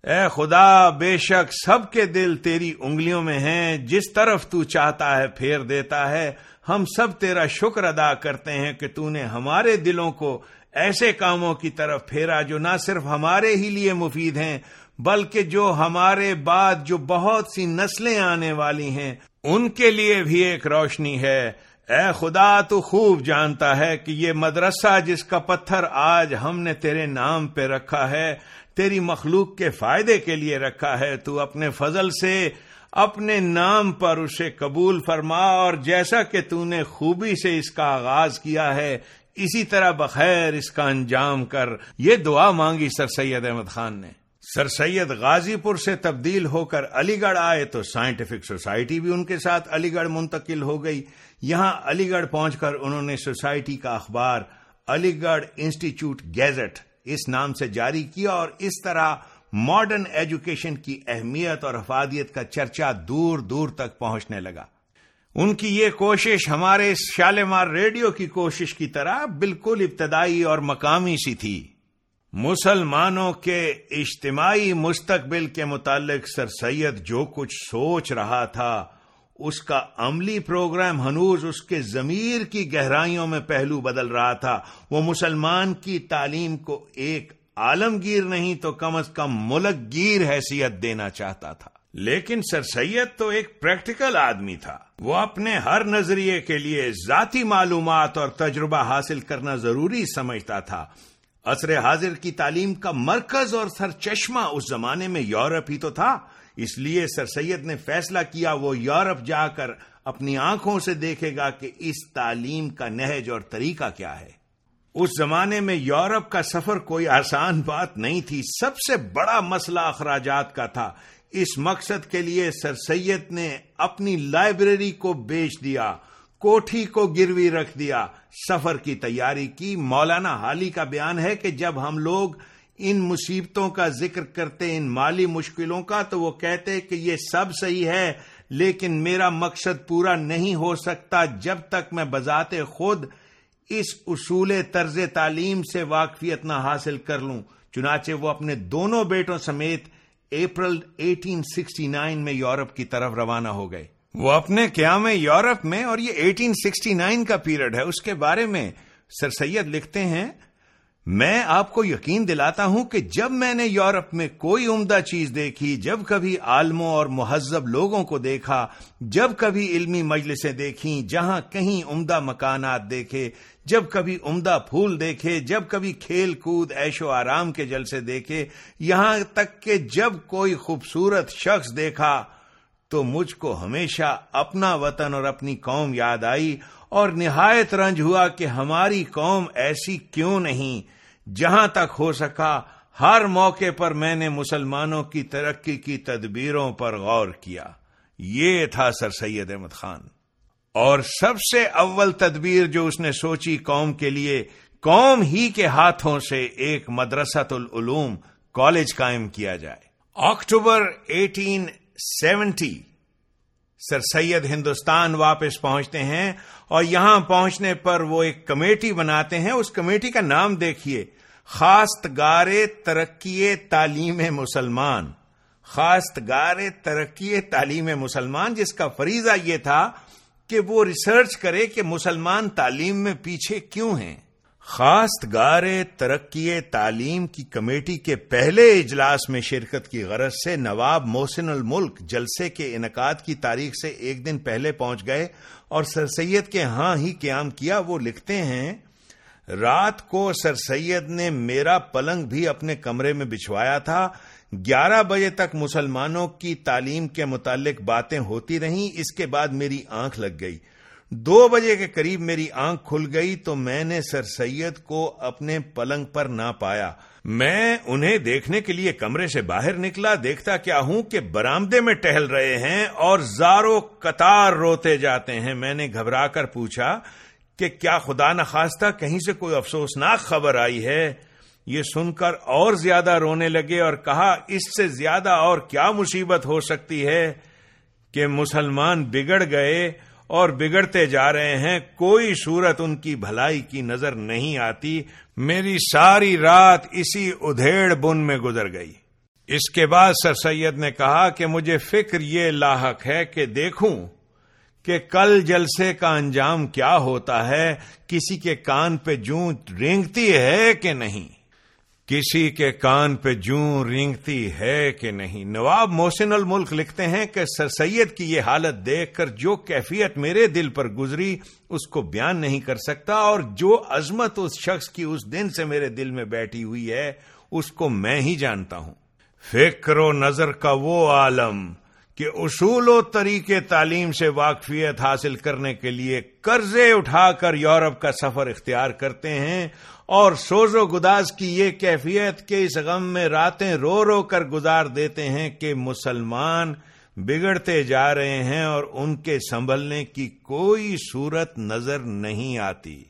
اے خدا، بے شک سب کے دل تیری انگلیوں میں ہیں۔ جس طرف تو چاہتا ہے پھیر دیتا ہے۔ ہم سب تیرا شکر ادا کرتے ہیں کہ تو نے ہمارے دلوں کو ایسے کاموں کی طرف پھیرا جو نہ صرف ہمارے ہی لیے مفید ہیں، بلکہ جو ہمارے بعد جو بہت سی نسلیں آنے والی ہیں، ان کے لیے بھی ایک روشنی ہے۔ اے خدا، تو خوب جانتا ہے کہ یہ مدرسہ جس کا پتھر آج ہم نے تیرے نام پہ رکھا ہے تیری مخلوق کے فائدے کے لیے رکھا ہے، تو اپنے فضل سے، اپنے نام پر اسے قبول فرما اور جیسا کہ تو نے خوبی سے اس کا آغاز کیا ہے، اسی طرح بخیر اس کا انجام کر۔ یہ دعا مانگی سر سید احمد خان نے۔ سر سید غازی پور سے تبدیل ہو کر علی گڑھ آئے تو سائنٹیفک سوسائٹی بھی ان کے ساتھ علی گڑھ منتقل ہو گئی۔ یہاں علی گڑھ پہنچ کر انہوں نے سوسائٹی کا اخبار علی گڑھ انسٹیٹیوٹ گیزٹ اس نام سے جاری کیا اور اس طرح ماڈرن ایجوکیشن کی اہمیت اور افادیت کا چرچا دور دور تک پہنچنے لگا۔ ان کی یہ کوشش ہمارے شالمار ریڈیو کی کوشش کی طرح بالکل ابتدائی اور مقامی سی تھی۔ مسلمانوں کے اجتماعی مستقبل کے متعلق سر سید جو کچھ سوچ رہا تھا اس کا عملی پروگرام ہنوز اس کے ضمیر کی گہرائیوں میں پہلو بدل رہا تھا۔ وہ مسلمان کی تعلیم کو ایک عالمگیر نہیں تو کم از کم ملک گیر حیثیت دینا چاہتا تھا۔ لیکن سر سید تو ایک پریکٹیکل آدمی تھا۔ وہ اپنے ہر نظریے کے لیے ذاتی معلومات اور تجربہ حاصل کرنا ضروری سمجھتا تھا۔ عصر حاضر کی تعلیم کا مرکز اور سر چشمہ اس زمانے میں یورپ ہی تو تھا۔ اس لیے سر سید نے فیصلہ کیا، وہ یورپ جا کر اپنی آنکھوں سے دیکھے گا کہ اس تعلیم کا نہج اور طریقہ کیا ہے۔ اس زمانے میں یورپ کا سفر کوئی آسان بات نہیں تھی۔ سب سے بڑا مسئلہ اخراجات کا تھا۔ اس مقصد کے لیے سر سید نے اپنی لائبریری کو بیچ دیا، کوٹھی کو گروی رکھ دیا۔ سفر کی تیاری کی۔ مولانا حالی کا بیان ہے کہ جب ہم لوگ ان مصیبتوں کا ذکر کرتے ان مالی مشکلوں کا، تو وہ کہتے کہ یہ سب صحیح ہے، لیکن میرا مقصد پورا نہیں ہو سکتا جب تک میں بذات خود اس اصول طرز تعلیم سے واقفیت نہ حاصل کر لوں۔ چنانچہ وہ اپنے دونوں بیٹوں سمیت اپریل 1869 میں یورپ کی طرف روانہ ہو گئے۔ وہ اپنے قیام یورپ میں اور یہ 1869 کا پیریڈ ہے۔ اس کے بارے میں سر سید لکھتے ہیں میں آپ کو یقین دلاتا ہوں کہ جب میں نے یورپ میں کوئی عمدہ چیز دیکھی، جب کبھی عالموں اور مہذب لوگوں کو دیکھا، جب کبھی علمی مجلسیں دیکھیں جہاں کہیں عمدہ مکانات دیکھے، جب کبھی عمدہ پھول دیکھے، جب کبھی کھیل کود ایش و آرام کے جلسے دیکھے، یہاں تک کہ جب کوئی خوبصورت شخص دیکھا تو مجھ کو ہمیشہ اپنا وطن اور اپنی قوم یاد آئی اور نہایت رنج ہوا کہ ہماری قوم ایسی کیوں نہیں؟ جہاں تک ہو سکا، ہر موقع پر میں نے مسلمانوں کی ترقی کی تدبیروں پر غور کیا۔ یہ تھا سر سید احمد خان۔ اور سب سے اول تدبیر جو اس نے سوچی قوم کے لیے، قوم ہی کے ہاتھوں سے ایک مدرسۃ العلوم کالج قائم کیا جائے۔ October eighteen seventy Sir Syed Hindustan واپس پہنچتے ہیں اور یہاں پہنچنے پر وہ ایک کمیٹی بناتے ہیں۔ اس کمیٹی کا نام دیکھیے خاص گارے ترقی تعلیم مسلمان۔ خاص گارے ترقی تعلیم مسلمان، جس کا فریضہ یہ تھا کہ وہ ریسرچ کرے کہ مسلمان تعلیم میں پیچھے کیوں ہیں۔ خاص ترقی تعلیم کی کمیٹی کے پہلے اجلاس میں شرکت کی غرض سے نواب محسن الملک جلسے کے انعقاد کی تاریخ سے ایک دن پہلے پہنچ گئے اور سر سید کے ہاں ہی قیام کیا، وہ لکھتے ہیں، رات کو سر سید نے میرا پلنگ بھی اپنے کمرے میں بچھوایا تھا۔ گیارہ بجے تک مسلمانوں کی تعلیم کے متعلق باتیں ہوتی رہیں، اس کے بعد میری آنکھ لگ گئی۔ دو بجے کے قریب میری آنکھ کھل گئی تو میں نے سر سید کو اپنے پلنگ پر نہ پایا۔ میں انہیں دیکھنے کے لیے کمرے سے باہر نکلا، دیکھتا کیا ہوں کہ برامدے میں ٹہل رہے ہیں اور زارو قطار روتے جاتے ہیں۔ میں نے گھبرا کر پوچھا کہ کیا خدا نخواستہ کہیں سے کوئی افسوسناک خبر آئی ہے؟ یہ سن کر اور زیادہ رونے لگے اور کہا، اس سے زیادہ اور کیا مصیبت ہو سکتی ہے کہ مسلمان بگڑ گئے اور بگڑتے جا رہے ہیں، کوئی صورت ان کی بھلائی کی نظر نہیں آتی۔ میری ساری رات اسی ادھیڑ بن میں گزر گئی۔ اس کے بعد سر سید نے کہا کہ مجھے فکر یہ لاحق ہے کہ دیکھوں کہ کل جلسے کا انجام کیا ہوتا ہے، کسی کے کان پہ جوں رینگتی ہے کہ نہیں۔ کسی کے کان پہ جوں رینگتی ہے کہ نہیں؟ نواب محسن الملک لکھتے ہیں کہ سر سید کی یہ حالت دیکھ کر جو کیفیت میرے دل پر گزری، اس کو بیان نہیں کر سکتا اور جو عظمت اس شخص کی اس دن سے میرے دل میں بیٹھی ہوئی ہے، اس کو میں ہی جانتا ہوں۔ فکر و نظر کا وہ عالم۔ کہ اصول و طریقے تعلیم سے واقفیت حاصل کرنے کے لیے قرضے اٹھا کر یورپ کا سفر اختیار کرتے ہیں اور سوز و گداز کی یہ کیفیت کہ اس غم میں راتیں رو رو کر گزار دیتے ہیں کہ مسلمان بگڑتے جا رہے ہیں اور ان کے سنبھلنے کی کوئی صورت نظر نہیں آتی۔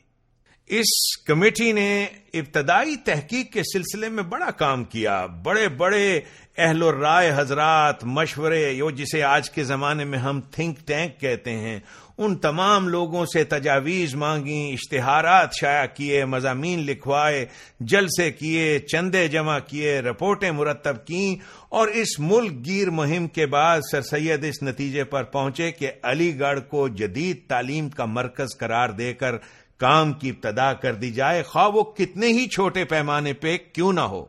اس کمیٹی نے ابتدائی تحقیق کے سلسلے میں بڑا کام کیا۔ بڑے بڑے اہل و رائے حضرات، مشورے، یو جسے آج کے زمانے میں ہم تھنک ٹینک کہتے ہیں، ان تمام لوگوں سے تجاویز مانگی، اشتہارات شائع کیے، مضامین لکھوائے، جلسے کیے، چندے جمع کیے، رپورٹیں مرتب کیں، اور اس ملک گیر مہم کے بعد سر سید اس نتیجے پر پہنچے کہ علی گڑھ کو جدید تعلیم کا مرکز قرار دے کر کام کی ابتدا کر دی جائے۔ خواہ وہ کتنے ہی چھوٹے پیمانے پہ کیوں نہ ہو۔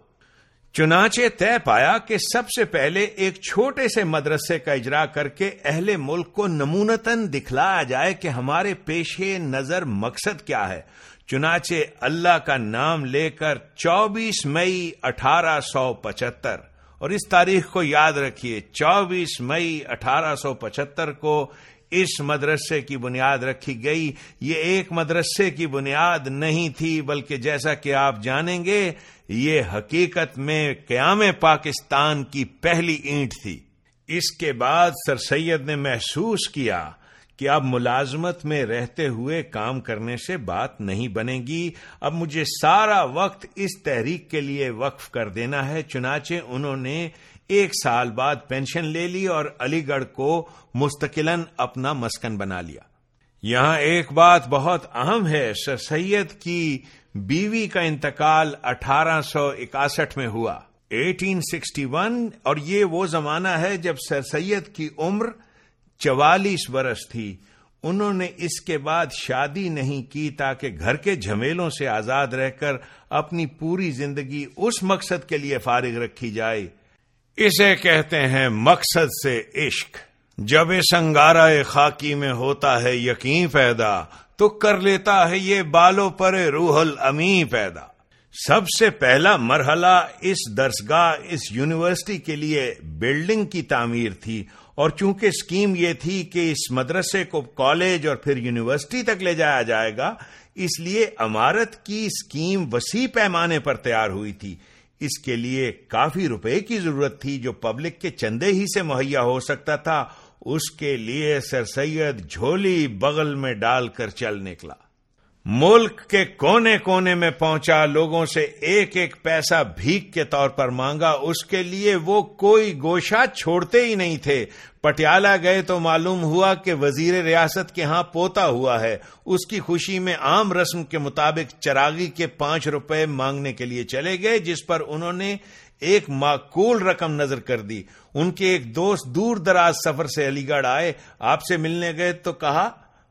چنانچہ طے پایا کہ سب سے پہلے ایک چھوٹے سے مدرسے کا اجرا کر کے اہل ملک کو نمونتاً دکھلایا جائے کہ ہمارے پیش نظر مقصد کیا ہے۔ چنانچہ اللہ کا نام لے کر چوبیس مئی اٹھارہ سو پچہتر۔ اور اس تاریخ کو یاد رکھیے، چوبیس مئی اٹھارہ سو پچہتر کو اس مدرسے کی بنیاد رکھی گئی۔ یہ ایک مدرسے کی بنیاد نہیں تھی، بلکہ جیسا کہ آپ جانیں گے، یہ حقیقت میں قیام پاکستان کی پہلی اینٹ تھی۔ اس کے بعد سر سید نے محسوس کیا کہ اب ملازمت میں رہتے ہوئے کام کرنے سے بات نہیں بنے گی۔ اب مجھے سارا وقت اس تحریک کے لیے وقف کر دینا ہے، چنانچہ انہوں نے ایک سال بعد پینشن لے لی اور علی گڑھ کو مستقل اپنا مسکن بنا لیا۔ یہاں ایک بات بہت اہم ہے، سر سید کی بیوی کا انتقال اٹھارہ سو اکاسٹھ میں ہوا۔ ایٹین سکسٹی ون اور یہ وہ زمانہ ہے جب سر سید کی عمر چوالیس برس تھی۔ انہوں نے اس کے بعد شادی نہیں کی تاکہ گھر کے جھمیلوں سے آزاد رہ کر اپنی پوری زندگی اس مقصد کے لیے فارغ رکھی جائے۔ اسے کہتے ہیں مقصد سے عشق۔ جب اس انگارہ خاکی میں ہوتا ہے یقین پیدا، تو کر لیتا ہے یہ بالوں پر روح الامی پیدا۔ سب سے پہلا مرحلہ اس درسگاہ، اس یونیورسٹی کے لیے بلڈنگ کی تعمیر تھی۔ اور چونکہ اسکیم یہ تھی کہ اس مدرسے کو کالج اور پھر یونیورسٹی تک لے جایا جائے گا، اس لیے عمارت کی اسکیم وسیع پیمانے پر تیار ہوئی تھی۔ اس کے لیے کافی روپے کی ضرورت تھی جو پبلک کے چندے ہی سے مہیا ہو سکتا تھا۔ اس کے لیے سر سید جھولی بغل میں ڈال کر چل نکلا۔ ملک کے کونے کونے میں پہنچا، لوگوں سے ایک ایک پیسہ بھیک کے طور پر مانگا، اس کے لیے وہ کوئی گوشہ چھوڑتے ہی نہیں تھے۔ پٹیالہ گئے تو معلوم ہوا کہ وزیر ریاست کے ہاں پوتا ہوا ہے۔ اس کی خوشی میں عام رسم کے مطابق چراغی کے پانچ روپے مانگنے کے لیے چلے گئے، جس پر انہوں نے ایک معقول رقم نظر کر دی۔ ان کے ایک دوست دور دراز سفر سے علی گڑھ آئے، آپ سے ملنے گئے تو کہا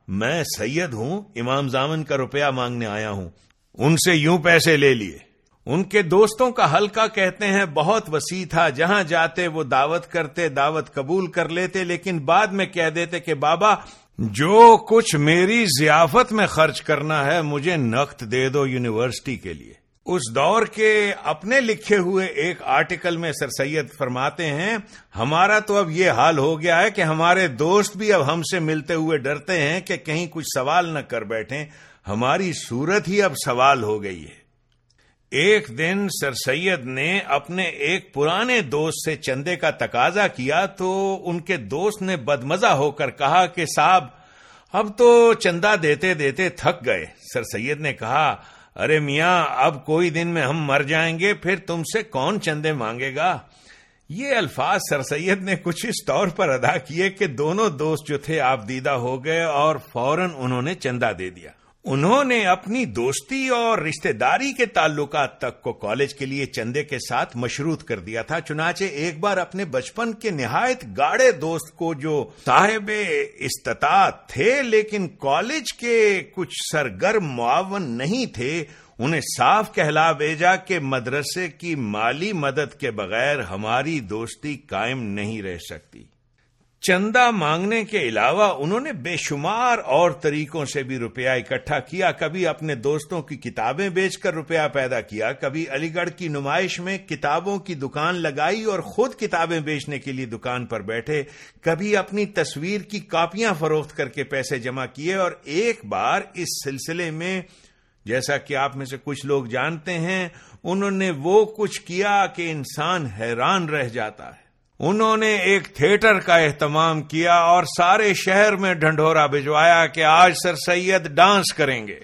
میں سید ہوں، امام زامن کا روپیہ مانگنے آیا ہوں۔ ان سے یوں پیسے لے لیے۔ ان کے دوستوں کا حلقہ کہتے ہیں، بہت وسیع تھا، جہاں جاتے وہ دعوت کرتے، دعوت قبول کر لیتے، لیکن بعد میں کہہ دیتے کہ بابا، جو کچھ میری ضیافت میں خرچ کرنا ہے، مجھے نقد دے دو یونیورسٹی کے لیے۔ اس دور کے اپنے لکھے ہوئے ایک آرٹیکل میں سر سید فرماتے ہیں، ہمارا تو اب یہ حال ہو گیا ہے کہ ہمارے دوست بھی اب ہم سے ملتے ہوئے ڈرتے ہیں کہ کہیں کچھ سوال نہ کر بیٹھیں۔ ہماری صورت ہی اب سوال ہو گئی ہے۔ ایک دن سر سید نے اپنے ایک پرانے دوست سے چندے کا تقاضا کیا تو ان کے دوست نے بدمزہ ہو کر کہا کہ صاحب، اب تو چندہ دیتے دیتے تھک گئے۔ سر سید نے کہا ارے میاں، اب کوئی دن میں ہم مر جائیں گے، پھر تم سے کون چندے مانگے گا؟ یہ الفاظ سر سید نے کچھ اس طور پر ادا کیے کہ دونوں دوست جو تھے آپ دیدہ ہو گئے اور فوراً انہوں نے چندہ دے دیا۔ انہوں نے اپنی دوستی اور رشتہ داری کے تعلقات تک کو کالج کے لیے چندے کے ساتھ مشروط کر دیا تھا، چنانچہ ایک بار اپنے بچپن کے نہایت گاڑے دوست کو جو صاحب استطاعت تھے لیکن کالج کے کچھ سرگرم معاون نہیں تھے، انہیں صاف کہلا بھیجا کہ مدرسے کی مالی مدد کے بغیر ہماری دوستی قائم نہیں رہ سکتی۔ چندہ مانگنے کے علاوہ انہوں نے بے شمار اور طریقوں سے بھی روپیہ اکٹھا کیا۔ کبھی اپنے دوستوں کی کتابیں بیچ کر روپیہ پیدا کیا۔ کبھی علی گڑھ کی نمائش میں کتابوں کی دکان لگائی اور خود کتابیں بیچنے کے لیے دکان پر بیٹھے۔ کبھی اپنی تصویر کی کاپیاں فروخت کر کے پیسے جمع کیے۔ اور ایک بار اس سلسلے میں جیسا کہ آپ میں سے کچھ لوگ جانتے ہیں، انہوں نے وہ کچھ کیا کہ انسان حیران رہ جاتا ہے۔ انہوں نے ایک تھیٹر کا اہتمام کیا اور سارے شہر میں ڈھنڈورا بھجوایا کہ آج سر سید ڈانس کریں گے۔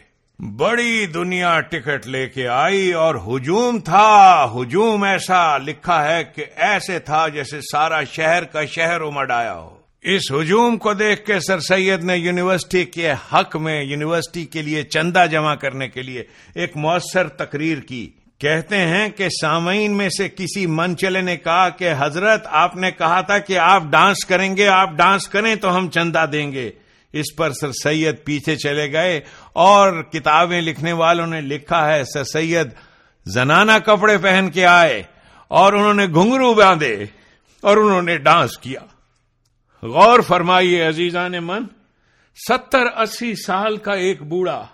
بڑی دنیا ٹکٹ لے کے آئی اور ہجوم تھا، ہجوم ایسا لکھا ہے کہ ایسے تھا جیسے سارا شہر کا شہر امڈ آیا ہو۔ اس ہجوم کو دیکھ کے سر سید نے یونیورسٹی کے حق میں، یونیورسٹی کے لیے چندہ جمع کرنے کے لیے ایک مؤثر تقریر کی۔ کہتے ہیں کہ سامعین میں سے کسی من چلے نے کہا کہ حضرت، آپ نے کہا تھا کہ آپ ڈانس کریں گے، آپ ڈانس کریں تو ہم چندہ دیں گے۔ اس پر سر سید پیچھے چلے گئے اور کتابیں لکھنے والوں نے لکھا ہے، سر سید زنانہ کپڑے پہن کے آئے اور انہوں نے گھنگرو باندھے اور انہوں نے ڈانس کیا۔ غور فرمائیے عزیزان من، ستر اسی سال کا ایک بوڑھا،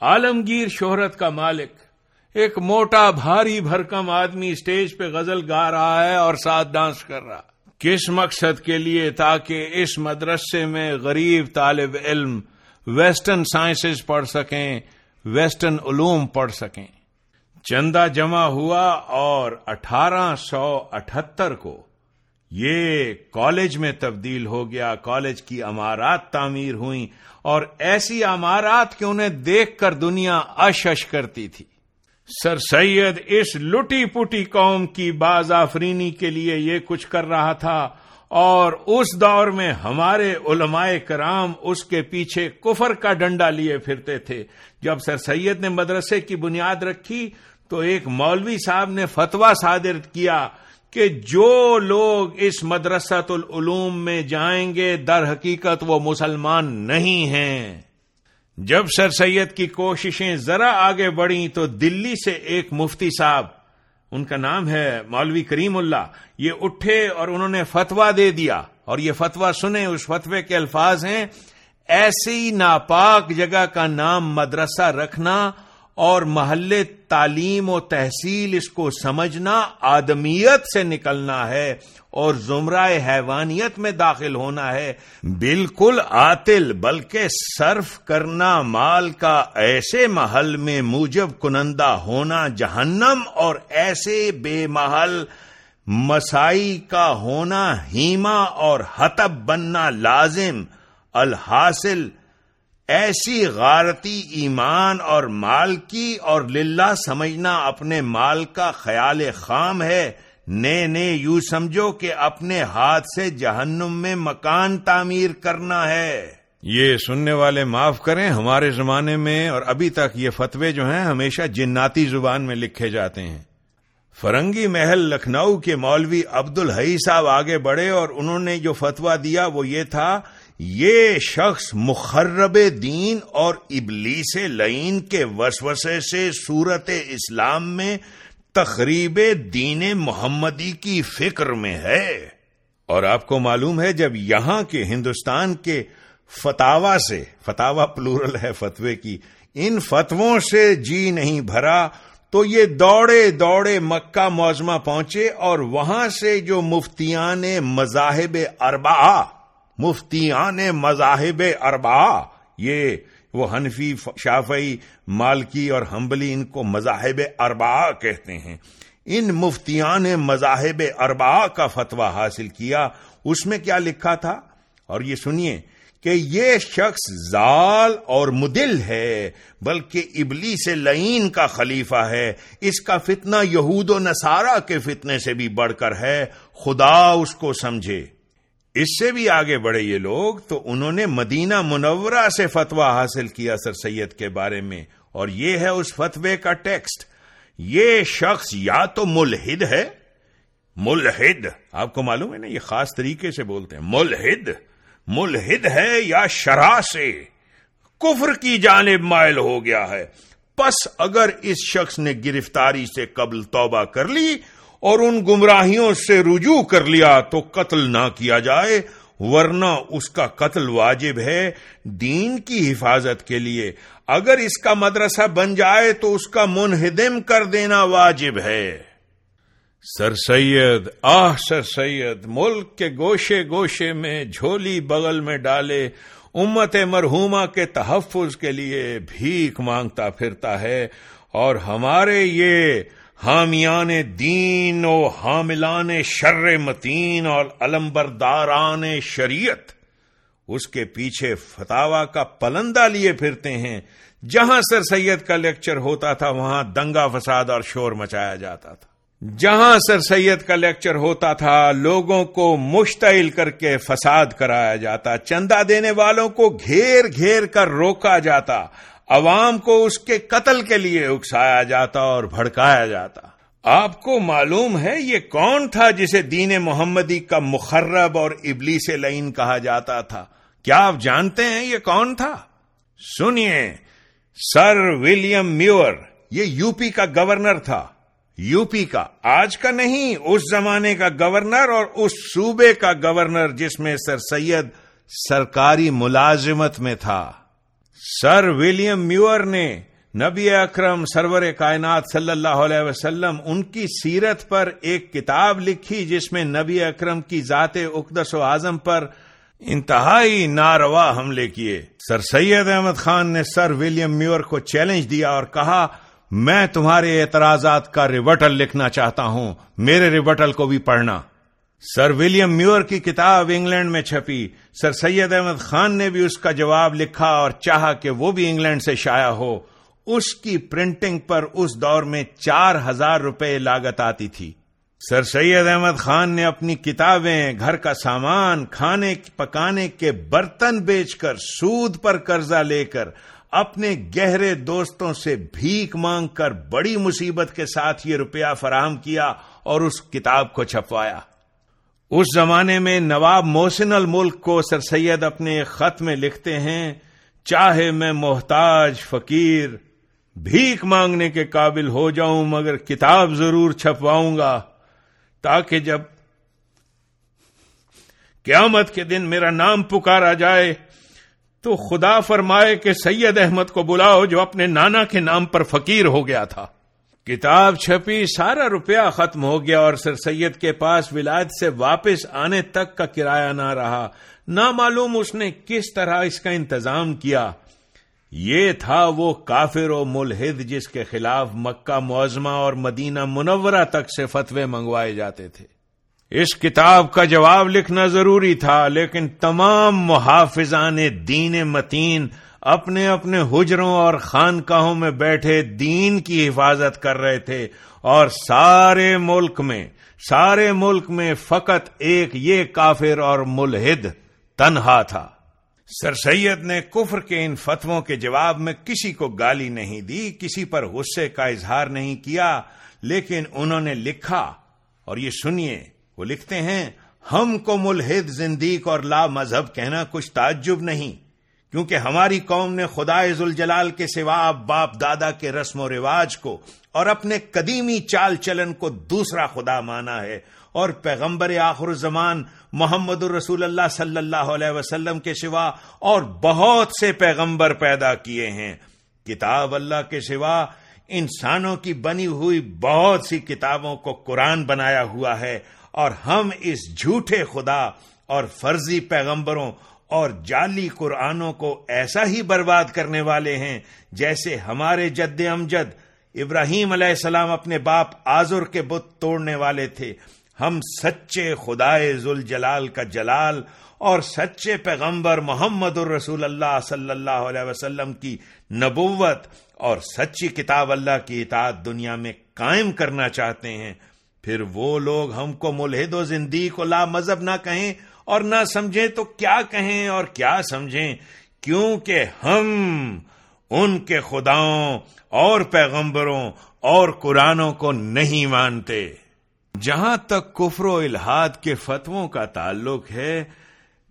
عالمگیر شہرت کا مالک۔ ایک موٹا بھاری بھرکم آدمی اسٹیج پہ غزل گا رہا ہے اور ساتھ ڈانس کر رہا کس مقصد کے لیے؟ تاکہ اس مدرسے میں غریب طالب علم ویسٹرن سائنسز پڑھ سکیں ویسٹرن علوم پڑھ سکیں۔ چندہ جمع ہوا اور اٹھارہ سو اٹھہتر کو یہ کالج میں تبدیل ہو گیا۔ کالج کی امارات تعمیر ہوئیں اور ایسی امارات کہ انہیں دیکھ کر دنیا اش اش کرتی تھی۔ سر سید، اس لٹی پٹی قوم کی باز آفرینی کے لیے یہ کچھ کر رہا تھا اور اس دور میں ہمارے علماء کرام اس کے پیچھے کفر کا ڈنڈا لیے پھرتے تھے۔ جب سر سید نے مدرسے کی بنیاد رکھی تو ایک مولوی صاحب نے فتویٰ صادر کیا کہ جو لوگ اس مدرسۃ العلوم میں جائیں گے، در حقیقت وہ مسلمان نہیں ہیں۔ جب سر سید کی کوششیں ذرا آگے بڑھیں تو دلی سے ایک مفتی صاحب، ان کا نام ہے مولوی کریم اللہ، یہ اٹھے اور انہوں نے فتوا دے دیا۔ اور یہ فتوا سنیں، اس فتوے کے الفاظ ہیں، ایسی ناپاک جگہ کا نام مدرسہ رکھنا اور محلے تعلیم و تحصیل اس کو سمجھنا، آدمیت سے نکلنا ہے اور زمرہ حیوانیت میں داخل ہونا ہے۔ بالکل عاطل، بلکہ صرف کرنا مال کا ایسے محل میں موجب کنندہ ہونا جہنم اور ایسے بے محل مسائی کا ہونا ہیما اور حتب بننا لازم، الحاصل ایسی غارتی ایمان اور مال کی اور للہ سمجھنا اپنے مال کا خیال خام ہے۔ نے نے یوں سمجھو کہ اپنے ہاتھ سے جہنم میں مکان تعمیر کرنا ہے۔ یہ سننے والے معاف کریں، ہمارے زمانے میں اور ابھی تک یہ فتوے جو ہیں ہمیشہ جناتی زبان میں لکھے جاتے ہیں۔ فرنگی محل لکھنؤ کے مولوی عبد الحی صاحب آگے بڑھے اور انہوں نے جو فتوا دیا وہ یہ تھا یہ شخص مخرب دین اور ابلیس لعین کے وسوسے سے صورت اسلام میں تقریب دین محمدی کی فکر میں ہے۔ اور آپ کو معلوم ہے جب یہاں کے ہندوستان کے فتوا سے فتوا پلورل ہے فتوے کی، ان فتووں سے جی نہیں بھرا تو یہ دوڑے دوڑے مکہ موزمہ پہنچے اور وہاں سے جو مفتیان مذاہب اربا مفتیان مذاہب اربا یہ وہ حنفی، شافعی، مالکی اور ہمبلی ان کو مذاہب اربا کہتے ہیں۔ ان مفتیان مذاہب اربا کا فتویٰ حاصل کیا، اس میں کیا لکھا تھا؟ اور یہ سنیے کہ یہ شخص زال اور مدل ہے، بلکہ ابلی سے لعین کا خلیفہ ہے۔ اس کا فتنہ یہود و نصارہ کے فتنے سے بھی بڑھ کر ہے۔ خدا اس کو سمجھے۔ اس سے بھی آگے بڑھے یہ لوگ تو انہوں نے مدینہ منورہ سے فتویٰ حاصل کیا سر سید کے بارے میں، اور یہ ہے اس فتوے کا ٹیکسٹ۔ یہ شخص یا تو ملحد ہے، ملحد، آپ کو معلوم ہے نا یہ خاص طریقے سے بولتے ہیں، ملحد ملحد ہے یا شرح سے، کفر کی جانب مائل ہو گیا ہے۔ پس اگر اس شخص نے گرفتاری سے قبل توبہ کر لی اور ان گمراہیوں سے رجوع کر لیا تو قتل نہ کیا جائے، ورنہ اس کا قتل واجب ہے دین کی حفاظت کے لیے۔ اگر اس کا مدرسہ بن جائے تو اس کا منہدم کر دینا واجب ہے۔ سر سید، آہ سر سید، ملک کے گوشے گوشے میں جھولی بغل میں ڈالے، امت مرحوما کے تحفظ کے لیے بھیک مانگتا پھرتا ہے، اور ہمارے یہ حامیان دین و حاملان شر متین اور علمبرداران شریعت اس کے پیچھے فتوا کا پلندہ لیے پھرتے ہیں۔ جہاں سر سید کا لیکچر ہوتا تھا، وہاں دنگا فساد اور شور مچایا جاتا تھا۔ جہاں سر سید کا لیکچر ہوتا تھا، لوگوں کو مشتعل کر کے فساد کرایا جاتا۔ چندہ دینے والوں کو گھیر گھیر کر روکا جاتا۔ عوام کو اس کے قتل کے لیے اکسایا جاتا اور بھڑکایا جاتا۔ آپ کو معلوم ہے یہ کون تھا جسے دین محمدی کا مخرب اور ابلی سے لائن کہا جاتا تھا؟ کیا آپ جانتے ہیں یہ کون تھا؟ سنیے، سر ولیم میور، یہ یو پی کا گورنر تھا۔ یو پی کا، آج کا نہیں، اس زمانے کا گورنر اور اس صوبے کا گورنر جس میں سر سید سرکاری ملازمت میں تھا۔ سر ولیم میور نے نبی اکرم سرور کائنات صلی اللہ علیہ وسلم ان کی سیرت پر ایک کتاب لکھی جس میں نبی اکرم کی ذات اقدس و اعظم پر انتہائی ناروا حملے کیے۔ سر سید احمد خان نے سر ولیم میور کو چیلنج دیا اور کہا، میں تمہارے اعتراضات کا ریوٹل لکھنا چاہتا ہوں، میرے ریوٹل کو بھی پڑھنا۔ سر ولیم میور کی کتاب انگلینڈ میں چھپی۔ سر سید احمد خان نے بھی اس کا جواب لکھا اور چاہا کہ وہ بھی انگلینڈ سے شائع ہو۔ اس کی پرنٹنگ پر اس دور میں چار ہزار روپے لاگت آتی تھی۔ سر سید احمد خان نے اپنی کتابیں، گھر کا سامان، کھانے، پکانے کے برتن بیچ کر سود پر قرضہ لے کر اپنے گہرے دوستوں سے بھیک مانگ کر بڑی مصیبت کے ساتھ یہ روپیہ فراہم کیا اور اس کتاب کو چھپوایا۔ اس زمانے میں نواب محسن الملک کو سر سید اپنے خط میں لکھتے ہیں، چاہے میں محتاج، فقیر، بھیک مانگنے کے قابل ہو جاؤں، مگر کتاب ضرور چھپواؤں گا، تاکہ جب قیامت کے دن میرا نام پکارا جائے، تو خدا فرمائے کہ سید احمد کو بلاؤ جو اپنے نانا کے نام پر فقیر ہو گیا تھا۔ کتاب چھپی، سارا روپیہ ختم ہو گیا اور سر سید کے پاس ولایت سے واپس آنے تک کا کرایہ نہ رہا۔ نہ معلوم اس نے کس طرح اس کا انتظام کیا۔ یہ تھا وہ کافر و ملحد جس کے خلاف مکہ معظمہ اور مدینہ منورہ تک سے فتوے منگوائے جاتے تھے۔ اس کتاب کا جواب لکھنا ضروری تھا، لیکن تمام محافظان دین متین اپنے اپنے حجروں اور خانقاہوں میں بیٹھے دین کی حفاظت کر رہے تھے اور سارے ملک میں، سارے ملک میں فقط ایک یہ کافر اور ملحد تنہا تھا۔ سر سید نے کفر کے ان فتووں کے جواب میں کسی کو گالی نہیں دی، کسی پر غصے کا اظہار نہیں کیا، لیکن انہوں نے لکھا۔ اور یہ سنیے، وہ لکھتے ہیں، ہم کو ملحد زندیق اور لا مذہب کہنا کچھ تعجب نہیں۔ کیونکہ ہماری قوم نے خدا ذوالجلال کے سوا باپ دادا کے رسم و رواج کو اور اپنے قدیمی چال چلن کو دوسرا خدا مانا ہے اور پیغمبر آخر الزمان محمد الرسول اللہ صلی اللہ علیہ وسلم کے سوا اور بہت سے پیغمبر پیدا کیے ہیں۔ کتاب اللہ کے سوا انسانوں کی بنی ہوئی بہت سی کتابوں کو قرآن بنایا ہوا ہے اور ہم اس جھوٹے خدا اور فرضی پیغمبروں اور جعلی قرآنوں کو ایسا ہی برباد کرنے والے ہیں جیسے ہمارے جد امجد۔ ابراہیم علیہ السلام اپنے باپ آزر کے بت توڑنے والے تھے۔ ہم سچے خدائے ذل جلال کا جلال اور سچے پیغمبر محمد الرسول اللہ صلی اللہ علیہ وسلم کی نبوت اور سچی کتاب اللہ کی اطاعت دنیا میں قائم کرنا چاہتے ہیں۔ پھر وہ لوگ ہم کو ملحد و زندگی کو لا مذہب نہ کہیں اور نہ سمجھیں تو کیا کہیں اور کیا سمجھیں، کیونکہ ہم ان کے خداؤں اور پیغمبروں اور قرآنوں کو نہیں مانتے۔ جہاں تک کفر و الحاد کے فتووں کا تعلق ہے،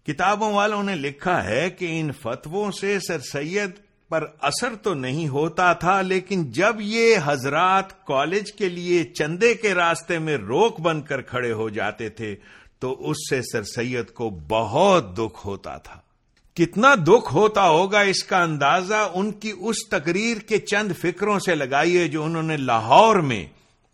کتابوں والوں نے لکھا ہے کہ ان فتووں سے سر سید پر اثر تو نہیں ہوتا تھا، لیکن جب یہ حضرات کالج کے لیے چندے کے راستے میں روک بن کر کھڑے ہو جاتے تھے تو اس سے سر سید کو بہت دکھ ہوتا تھا۔ کتنا دکھ ہوتا ہوگا اس کا اندازہ ان کی اس تقریر کے چند فکروں سے لگائیے جو انہوں نے لاہور میں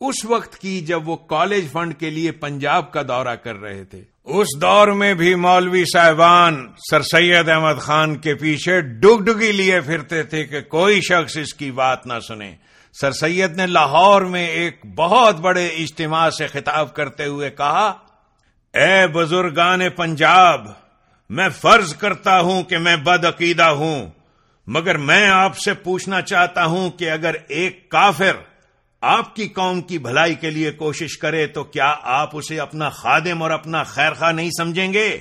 اس وقت کی جب وہ کالج فنڈ کے لیے پنجاب کا دورہ کر رہے تھے۔ اس دور میں بھی مولوی صاحبان سر سید احمد خان کے پیچھے ڈگ ڈگی لیے پھرتے تھے کہ کوئی شخص اس کی بات نہ سنے۔ سر سید نے لاہور میں ایک بہت بڑے اجتماع سے خطاب کرتے ہوئے کہا اے بزرگان پنجاب، میں فرض کرتا ہوں کہ میں بد عقیدہ ہوں، مگر میں آپ سے پوچھنا چاہتا ہوں کہ اگر ایک کافر آپ کی قوم کی بھلائی کے لیے کوشش کرے تو کیا آپ اسے اپنا خادم اور اپنا خیر خواہ نہیں سمجھیں گے؟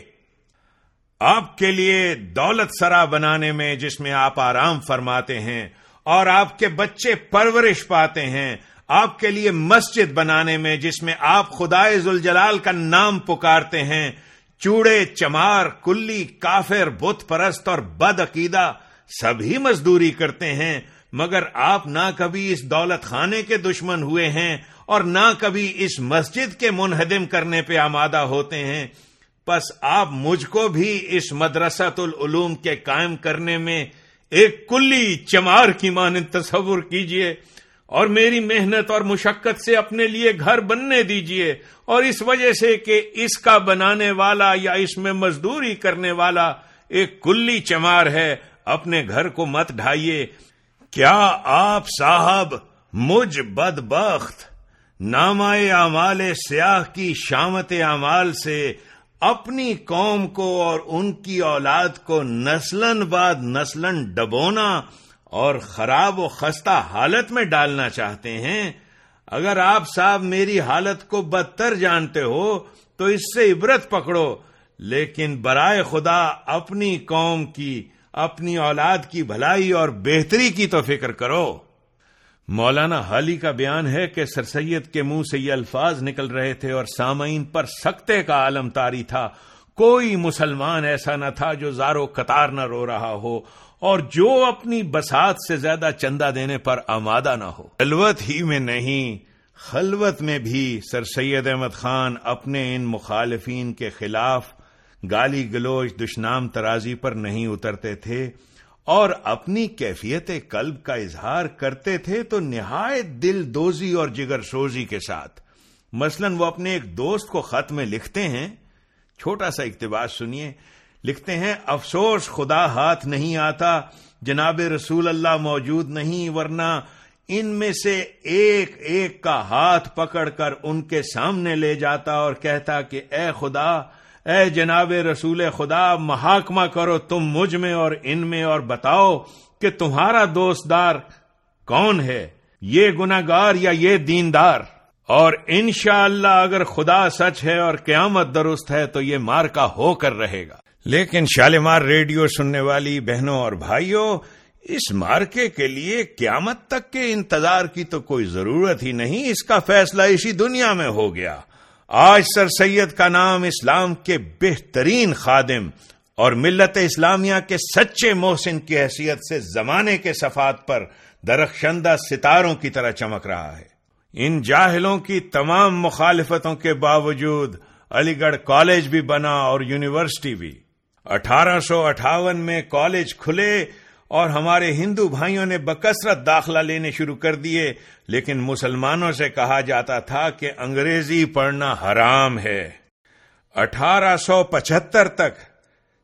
آپ کے لیے دولت سرا بنانے میں جس میں آپ آرام فرماتے ہیں اور آپ کے بچے پرورش پاتے ہیں آپ کے لیے مسجد بنانے میں جس میں آپ خدائے ذوالجلال کا نام پکارتے ہیں، چوڑے، چمار، کلی، کافر، بت پرست اور بد عقیدہ سبھی مزدوری کرتے ہیں، مگر آپ نہ کبھی اس دولت خانے کے دشمن ہوئے ہیں اور نہ کبھی اس مسجد کے منہدم کرنے پہ آمادہ ہوتے ہیں۔ بس آپ مجھ کو بھی اس مدرسۃ العلوم کے قائم کرنے میں ایک کلی، چمار کی مانند تصور کیجیے۔ اور میری محنت اور مشقت سے اپنے لیے گھر بننے دیجیے، اور اس وجہ سے کہ اس کا بنانے والا یا اس میں مزدوری کرنے والا ایک کلی چمار ہے، اپنے گھر کو مت ڈھائیے۔ کیا آپ صاحب مجھ بد بخت نامائے اعمال سیاہ کی شامت اعمال سے اپنی قوم کو اور ان کی اولاد کو نسلن بعد نسلن ڈبونا اور خراب و خستہ حالت میں ڈالنا چاہتے ہیں۔ اگر آپ صاحب میری حالت کو بدتر جانتے ہو، تو اس سے عبرت پکڑو۔ لیکن برائے خدا، اپنی قوم کی، اپنی اولاد کی بھلائی اور بہتری کی تو فکر کرو۔ مولانا حالی کا بیان ہے کہ سر سید کے منہ سے یہ الفاظ نکل رہے تھے اور سامعین پر سکتے کا عالم تاری تھا۔ کوئی مسلمان ایسا نہ تھا جو زارو قطار نہ رو رہا ہو۔ اور جو اپنی بسات سے زیادہ چندہ دینے پر آمادہ نہ ہو۔ خلوت ہی میں نہیں، خلوت میں بھی سر سید احمد خان اپنے ان مخالفین کے خلاف گالی گلوچ دشنام ترازی پر نہیں اترتے تھے اور اپنی کیفیت قلب کا اظہار کرتے تھے تو نہایت دل دوزی اور جگر سوزی کے ساتھ۔ مثلا وہ اپنے ایک دوست کو خط میں لکھتے ہیں، چھوٹا سا اقتباس سنیے۔ لکھتے ہیں، افسوس، خدا ہاتھ نہیں آتا، جناب رسول اللہ موجود نہیں، ورنہ ان میں سے ایک ایک کا ہاتھ پکڑ کر ان کے سامنے لے جاتا اور کہتا کہ اے خدا، اے جناب رسول خدا، محاکمہ کرو تم مجھ میں اور ان میں اور بتاؤ کہ تمہارا دوست دار کون ہے؟ یہ گناگار یا یہ دیندار؟ اور انشاءاللہ اللہ اگر خدا سچ ہے اور قیامت درست ہے تو یہ مار کا ہو کر رہے گا۔ لیکن شالمار ریڈیو سننے والی بہنوں اور بھائیوں، اس مارکے کے لیے قیامت تک کے انتظار کی تو کوئی ضرورت ہی نہیں، اس کا فیصلہ اسی دنیا میں ہو گیا۔ آج سر سید کا نام اسلام کے بہترین خادم اور ملت اسلامیہ کے سچے محسن کی حیثیت سے زمانے کے صفات پر درخشندہ ستاروں کی طرح چمک رہا ہے۔ ان جاہلوں کی تمام مخالفتوں کے باوجود علی گڑھ کالج بھی بنا اور یونیورسٹی بھی۔ اٹھارہ سو اٹھاون میں کالج کھلے اور ہمارے ہندو بھائیوں نے بکثرت داخلہ لینے شروع کر دیے، لیکن مسلمانوں سے کہا جاتا تھا کہ انگریزی پڑھنا حرام ہے۔ اٹھارہ سو پچہتر تک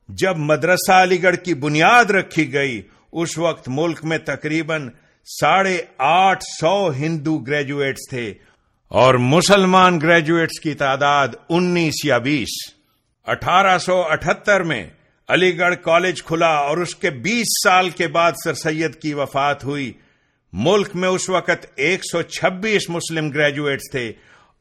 جب مدرسہ علی گڑھ کی بنیاد رکھی گئی، اس وقت ملک میں تقریباً ساڑھے آٹھ سو ہندو گریجویٹس تھے اور مسلمان گریجویٹس کی تعداد انیس یا بیس۔ اٹھارہ سو اٹھہتر میں علی گڑھ کالج کھلا اور اس کے بیس سال کے بعد سر سید کی وفات ہوئی۔ ملک میں اس وقت ایک سو چھبیس مسلم گریجویٹس تھے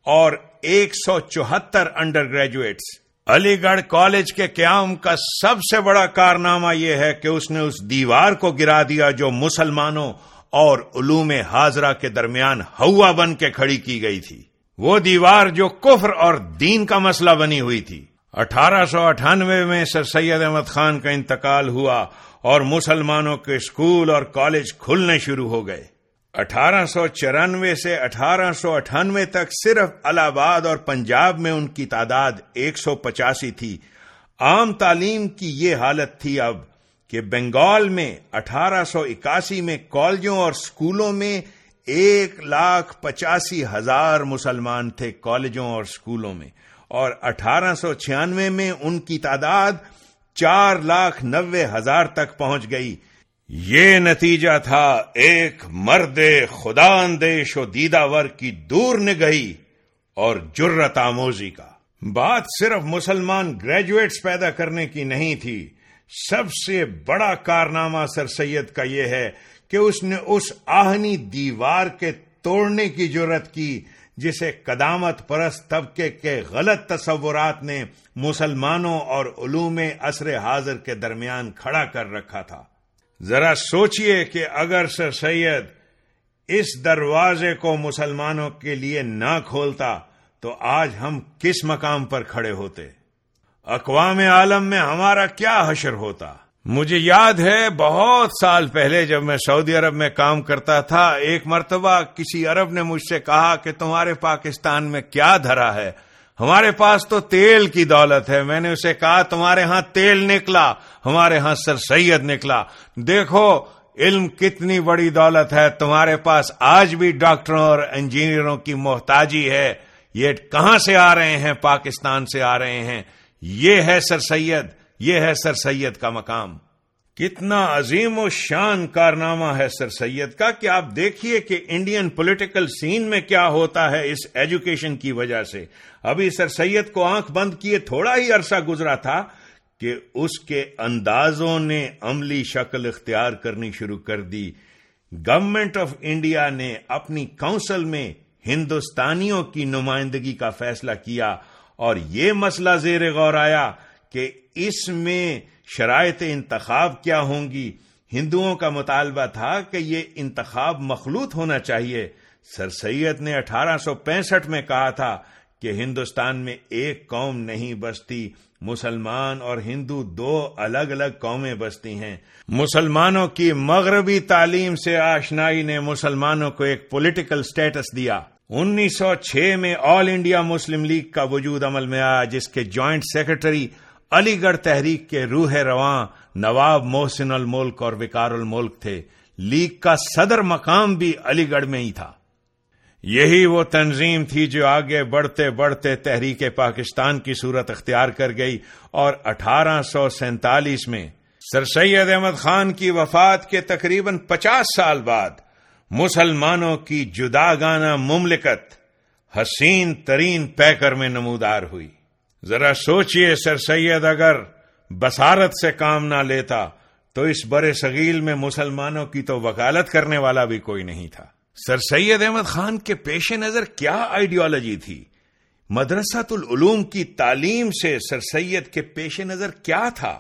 اور ایک سو چوہتر انڈر گریجویٹس علی گڑھ کالج کے قیام کا سب سے بڑا کارنامہ یہ ہے کہ اس نے اس دیوار کو گرا دیا جو مسلمانوں اور علوم حاضرہ کے درمیان ہوا بن کے کھڑی کی گئی تھی۔ وہ دیوار جو کفر اور دین کا مسئلہ بنی ہوئی تھی۔ اٹھارہ سو اٹھانوے میں سر سید احمد خان کا انتقال ہوا اور مسلمانوں کے اسکول اور کالج کھلنے شروع ہو گئے۔ اٹھارہ سو چورانوے سے اٹھارہ سو اٹھانوے تک صرف الہ آباد اور پنجاب میں ان کی تعداد ایک سو پچاسی تھی۔ عام تعلیم کی یہ حالت تھی اب کہ بنگال میں اٹھارہ سو اکاسی میں کالجوں اور اسکولوں میں ایک لاکھ پچاسی ہزار مسلمان تھے کالجوں اور اسکولوں میں۔ اور اٹھارہ سو چھیانوے میں ان کی تعداد چار لاکھ نوے ہزار تک پہنچ گئی۔ یہ نتیجہ تھا ایک مرد خدا اندیش و دیدہ ور کی دور نگہی اور جرت آموزی کا۔ بات صرف مسلمان گریجویٹس پیدا کرنے کی نہیں تھی۔ سب سے بڑا کارنامہ سر سید کا یہ ہے کہ اس نے اس آہنی دیوار کے توڑنے کی جرت کی۔ جسے قدامت پرست طبقے کے غلط تصورات نے مسلمانوں اور علوم عصر حاضر کے درمیان کھڑا کر رکھا تھا۔ ذرا سوچئے کہ اگر سر سید اس دروازے کو مسلمانوں کے لیے نہ کھولتا تو آج ہم کس مقام پر کھڑے ہوتے؟ اقوام عالم میں ہمارا کیا حشر ہوتا؟ مجھے یاد ہے بہت سال پہلے جب میں سعودی عرب میں کام کرتا تھا، ایک مرتبہ کسی عرب نے مجھ سے کہا کہ تمہارے پاکستان میں کیا دھرا ہے؟ ہمارے پاس تو تیل کی دولت ہے۔ میں نے اسے کہا، تمہارے ہاں تیل نکلا، ہمارے ہاں سر سید نکلا۔ دیکھو، علم کتنی بڑی دولت ہے۔ تمہارے پاس آج بھی ڈاکٹروں اور انجینئروں کی محتاجی ہے۔ یہ کہاں سے آ رہے ہیں؟ پاکستان سے آ رہے ہیں۔ یہ ہے سر سید۔ یہ ہے سر سید کا مقام۔ کتنا عظیم و شان کارنامہ ہے سر سید کا کہ آپ دیکھیے کہ انڈین پولیٹیکل سین میں کیا ہوتا ہے اس ایجوکیشن کی وجہ سے۔ ابھی سر سید کو آنکھ بند کیے تھوڑا ہی عرصہ گزرا تھا کہ اس کے اندازوں نے عملی شکل اختیار کرنی شروع کر دی۔ گورنمنٹ آف انڈیا نے اپنی کونسل میں ہندوستانیوں کی نمائندگی کا فیصلہ کیا اور یہ مسئلہ زیر غور آیا کہ اس میں شرائط انتخاب کیا ہوں گی؟ ہندوؤں کا مطالبہ تھا کہ یہ انتخاب مخلوط ہونا چاہیے۔ سر سید نے اٹھارہ سو پینسٹھ میں کہا تھا کہ ہندوستان میں ایک قوم نہیں بستی، مسلمان اور ہندو دو الگ الگ قومیں بستی ہیں۔ مسلمانوں کی مغربی تعلیم سے آشنائی نے مسلمانوں کو ایک پولیٹیکل سٹیٹس دیا۔ انیس سو چھ میں آل انڈیا مسلم لیگ کا وجود عمل میں آیا، جس کے جوائنٹ سیکرٹری علی گڑھ تحریک کے روح رواں نواب محسن الملک اور وکار الملک تھے۔ لیگ کا صدر مقام بھی علی گڑھ میں ہی تھا۔ یہی وہ تنظیم تھی جو آگے بڑھتے بڑھتے تحریک پاکستان کی صورت اختیار کر گئی اور اٹھارہ سو سینتالیس میں سر سید احمد خان کی وفات کے تقریباً پچاس سال بعد مسلمانوں کی جدا گانا مملکت حسین ترین پیکر میں نمودار ہوئی۔ ذرا سوچئے سر سید، اگر بسارت سے کام نہ لیتا، تو اس برے سگیل میں مسلمانوں کی تو وکالت کرنے والا بھی کوئی نہیں تھا۔ سر سید احمد خان کے پیش نظر کیا آئیڈیالوجی تھی؟ مدرسۃ العلوم کی تعلیم سے سر سید کے پیش نظر کیا تھا؟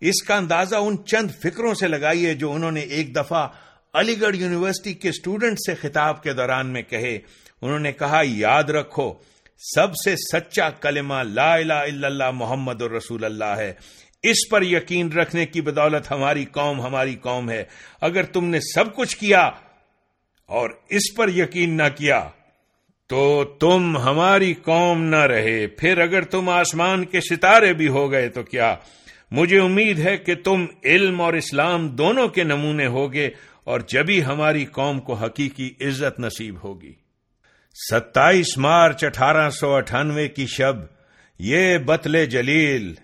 اس کا اندازہ ان چند فکروں سے لگائیے جو انہوں نے ایک دفعہ علی گڑھ یونیورسٹی کے اسٹوڈنٹ سے خطاب کے دوران میں کہے۔ انہوں نے کہا، یاد رکھو سب سے سچا کلمہ لا الہ الا اللہ محمد الرسول اللہ ہے۔ اس پر یقین رکھنے کی بدولت ہماری قوم ہماری قوم ہے۔ اگر تم نے سب کچھ کیا اور اس پر یقین نہ کیا تو تم ہماری قوم نہ رہے۔ پھر اگر تم آسمان کے ستارے بھی ہو گئے تو کیا؟ مجھے امید ہے کہ تم علم اور اسلام دونوں کے نمونے ہوگے اور جبھی ہماری قوم کو حقیقی عزت نصیب ہوگی۔ ستائیس مارچ اٹھارہ سو اٹھانوے کی شب، یہ بتل جلیل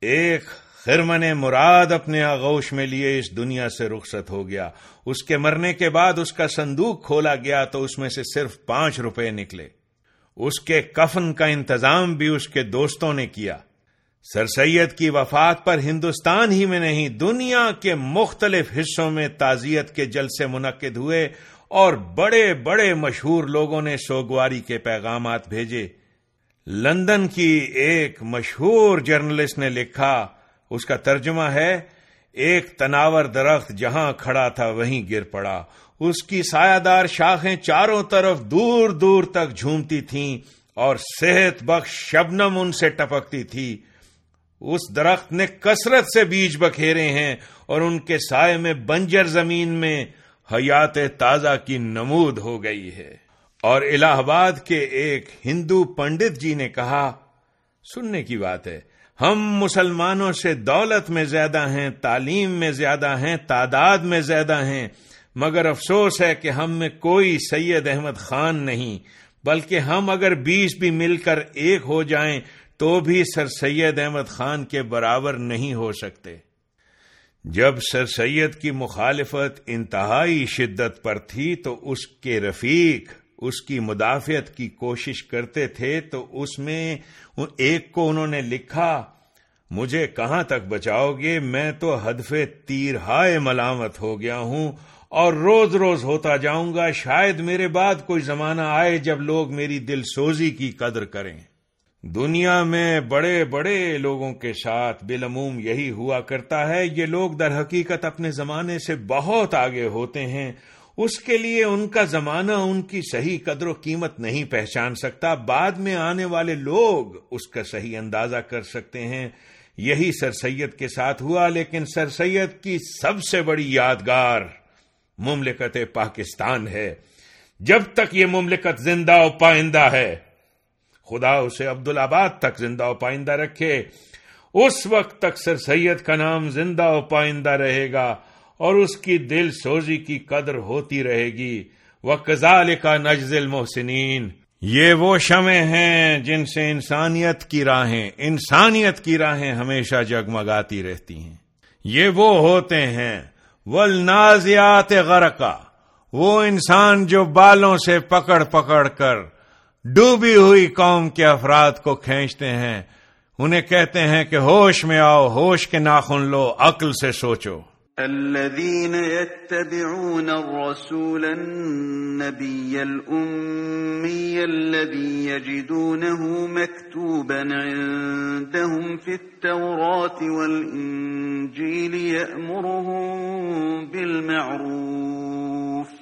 ایک خرمن مراد اپنے آغوش میں لیے اس دنیا سے رخصت ہو گیا۔ اس کے مرنے کے بعد اس کا صندوق کھولا گیا تو اس میں سے صرف پانچ روپے نکلے۔ اس کے کفن کا انتظام بھی اس کے دوستوں نے کیا۔ سر سید کی وفات پر ہندوستان ہی میں نہیں، دنیا کے مختلف حصوں میں تعزیت کے جلسے منعقد ہوئے اور بڑے بڑے مشہور لوگوں نے سوگواری کے پیغامات بھیجے۔ لندن کی ایک مشہور جرنلسٹ نے لکھا، اس کا ترجمہ ہے، ایک تناور درخت جہاں کھڑا تھا وہیں گر پڑا۔ اس کی سایہ دار شاخیں چاروں طرف دور دور تک جھومتی تھیں اور صحت بخش شبنم ان سے ٹپکتی تھی۔ اس درخت نے کثرت سے بیج بکھیرے ہیں اور ان کے سائے میں بنجر زمین میں حیات تازہ کی نمود ہو گئی ہے۔ اور الہ آباد کے ایک ہندو پنڈت جی نے کہا، سننے کی بات ہے، ہم مسلمانوں سے دولت میں زیادہ ہیں، تعلیم میں زیادہ ہیں، تعداد میں زیادہ ہیں، مگر افسوس ہے کہ ہم میں کوئی سید احمد خان نہیں، بلکہ ہم اگر بیس بھی مل کر ایک ہو جائیں تو بھی سر سید احمد خان کے برابر نہیں ہو سکتے۔ جب سر سید کی مخالفت انتہائی شدت پر تھی تو اس کے رفیق، اس کی مدافعت کی کوشش کرتے تھے تو اس میں ایک کو انہوں نے لکھا، مجھے کہاں تک بچاؤ گے؟ میں تو ہدف تیر ہائے ملامت ہو گیا ہوں اور روز روز ہوتا جاؤں گا، شاید میرے بعد کوئی زمانہ آئے جب لوگ میری دل سوزی کی قدر کریں۔ دنیا میں بڑے بڑے لوگوں کے ساتھ بلموم یہی ہوا کرتا ہے، یہ لوگ در حقیقت اپنے زمانے سے بہت آگے ہوتے ہیں۔ اس کے لیے ان کا زمانہ ان کی صحیح قدر و قیمت نہیں پہچان سکتا۔ بعد میں آنے والے لوگ اس کا صحیح اندازہ کر سکتے ہیں۔ یہی سر سید کے ساتھ ہوا، لیکن سر سید کی سب سے بڑی یادگار مملکت پاکستان ہے۔ جب تک یہ مملکت زندہ و پائندہ ہے خدا اسے عبدالآباد تک زندہ و پائندہ رکھے۔ اس وقت تک سر سید کا نام زندہ و پائندہ رہے گا اور اس کی دل سوزی کی قدر ہوتی رہے گی۔ وہ کزال کا نجزل محسنین یہ وہ شمع ہیں جن سے انسانیت کی راہیں، انسانیت کی راہیں ہمیشہ جگمگاتی رہتی ہیں۔ یہ وہ ہوتے ہیں۔ ولنازیات غرقہ وہ انسان جو بالوں سے پکڑ پکڑ کر ڈوبی ہوئی قوم کے افراد کو کھینچتے ہیں۔ انہیں کہتے ہیں کہ ہوش میں آؤ، ہوش کے ناخن لو، عقل سے سوچو۔ الذين يتبعون الرسول النبي الأمي الذي يجدونه مكتوبا عندهم في التوراة والإنجيل يأمرهم بالمعروف۔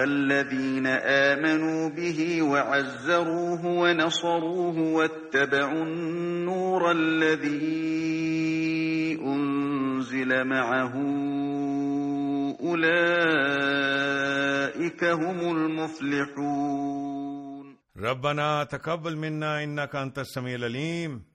فالذين آمنوا به وعزروه ونصروه واتبعوا النور الذي أنزل معه أولئك هم المفلحون. ربنا تقبل منا إنك أنت السميع العليم.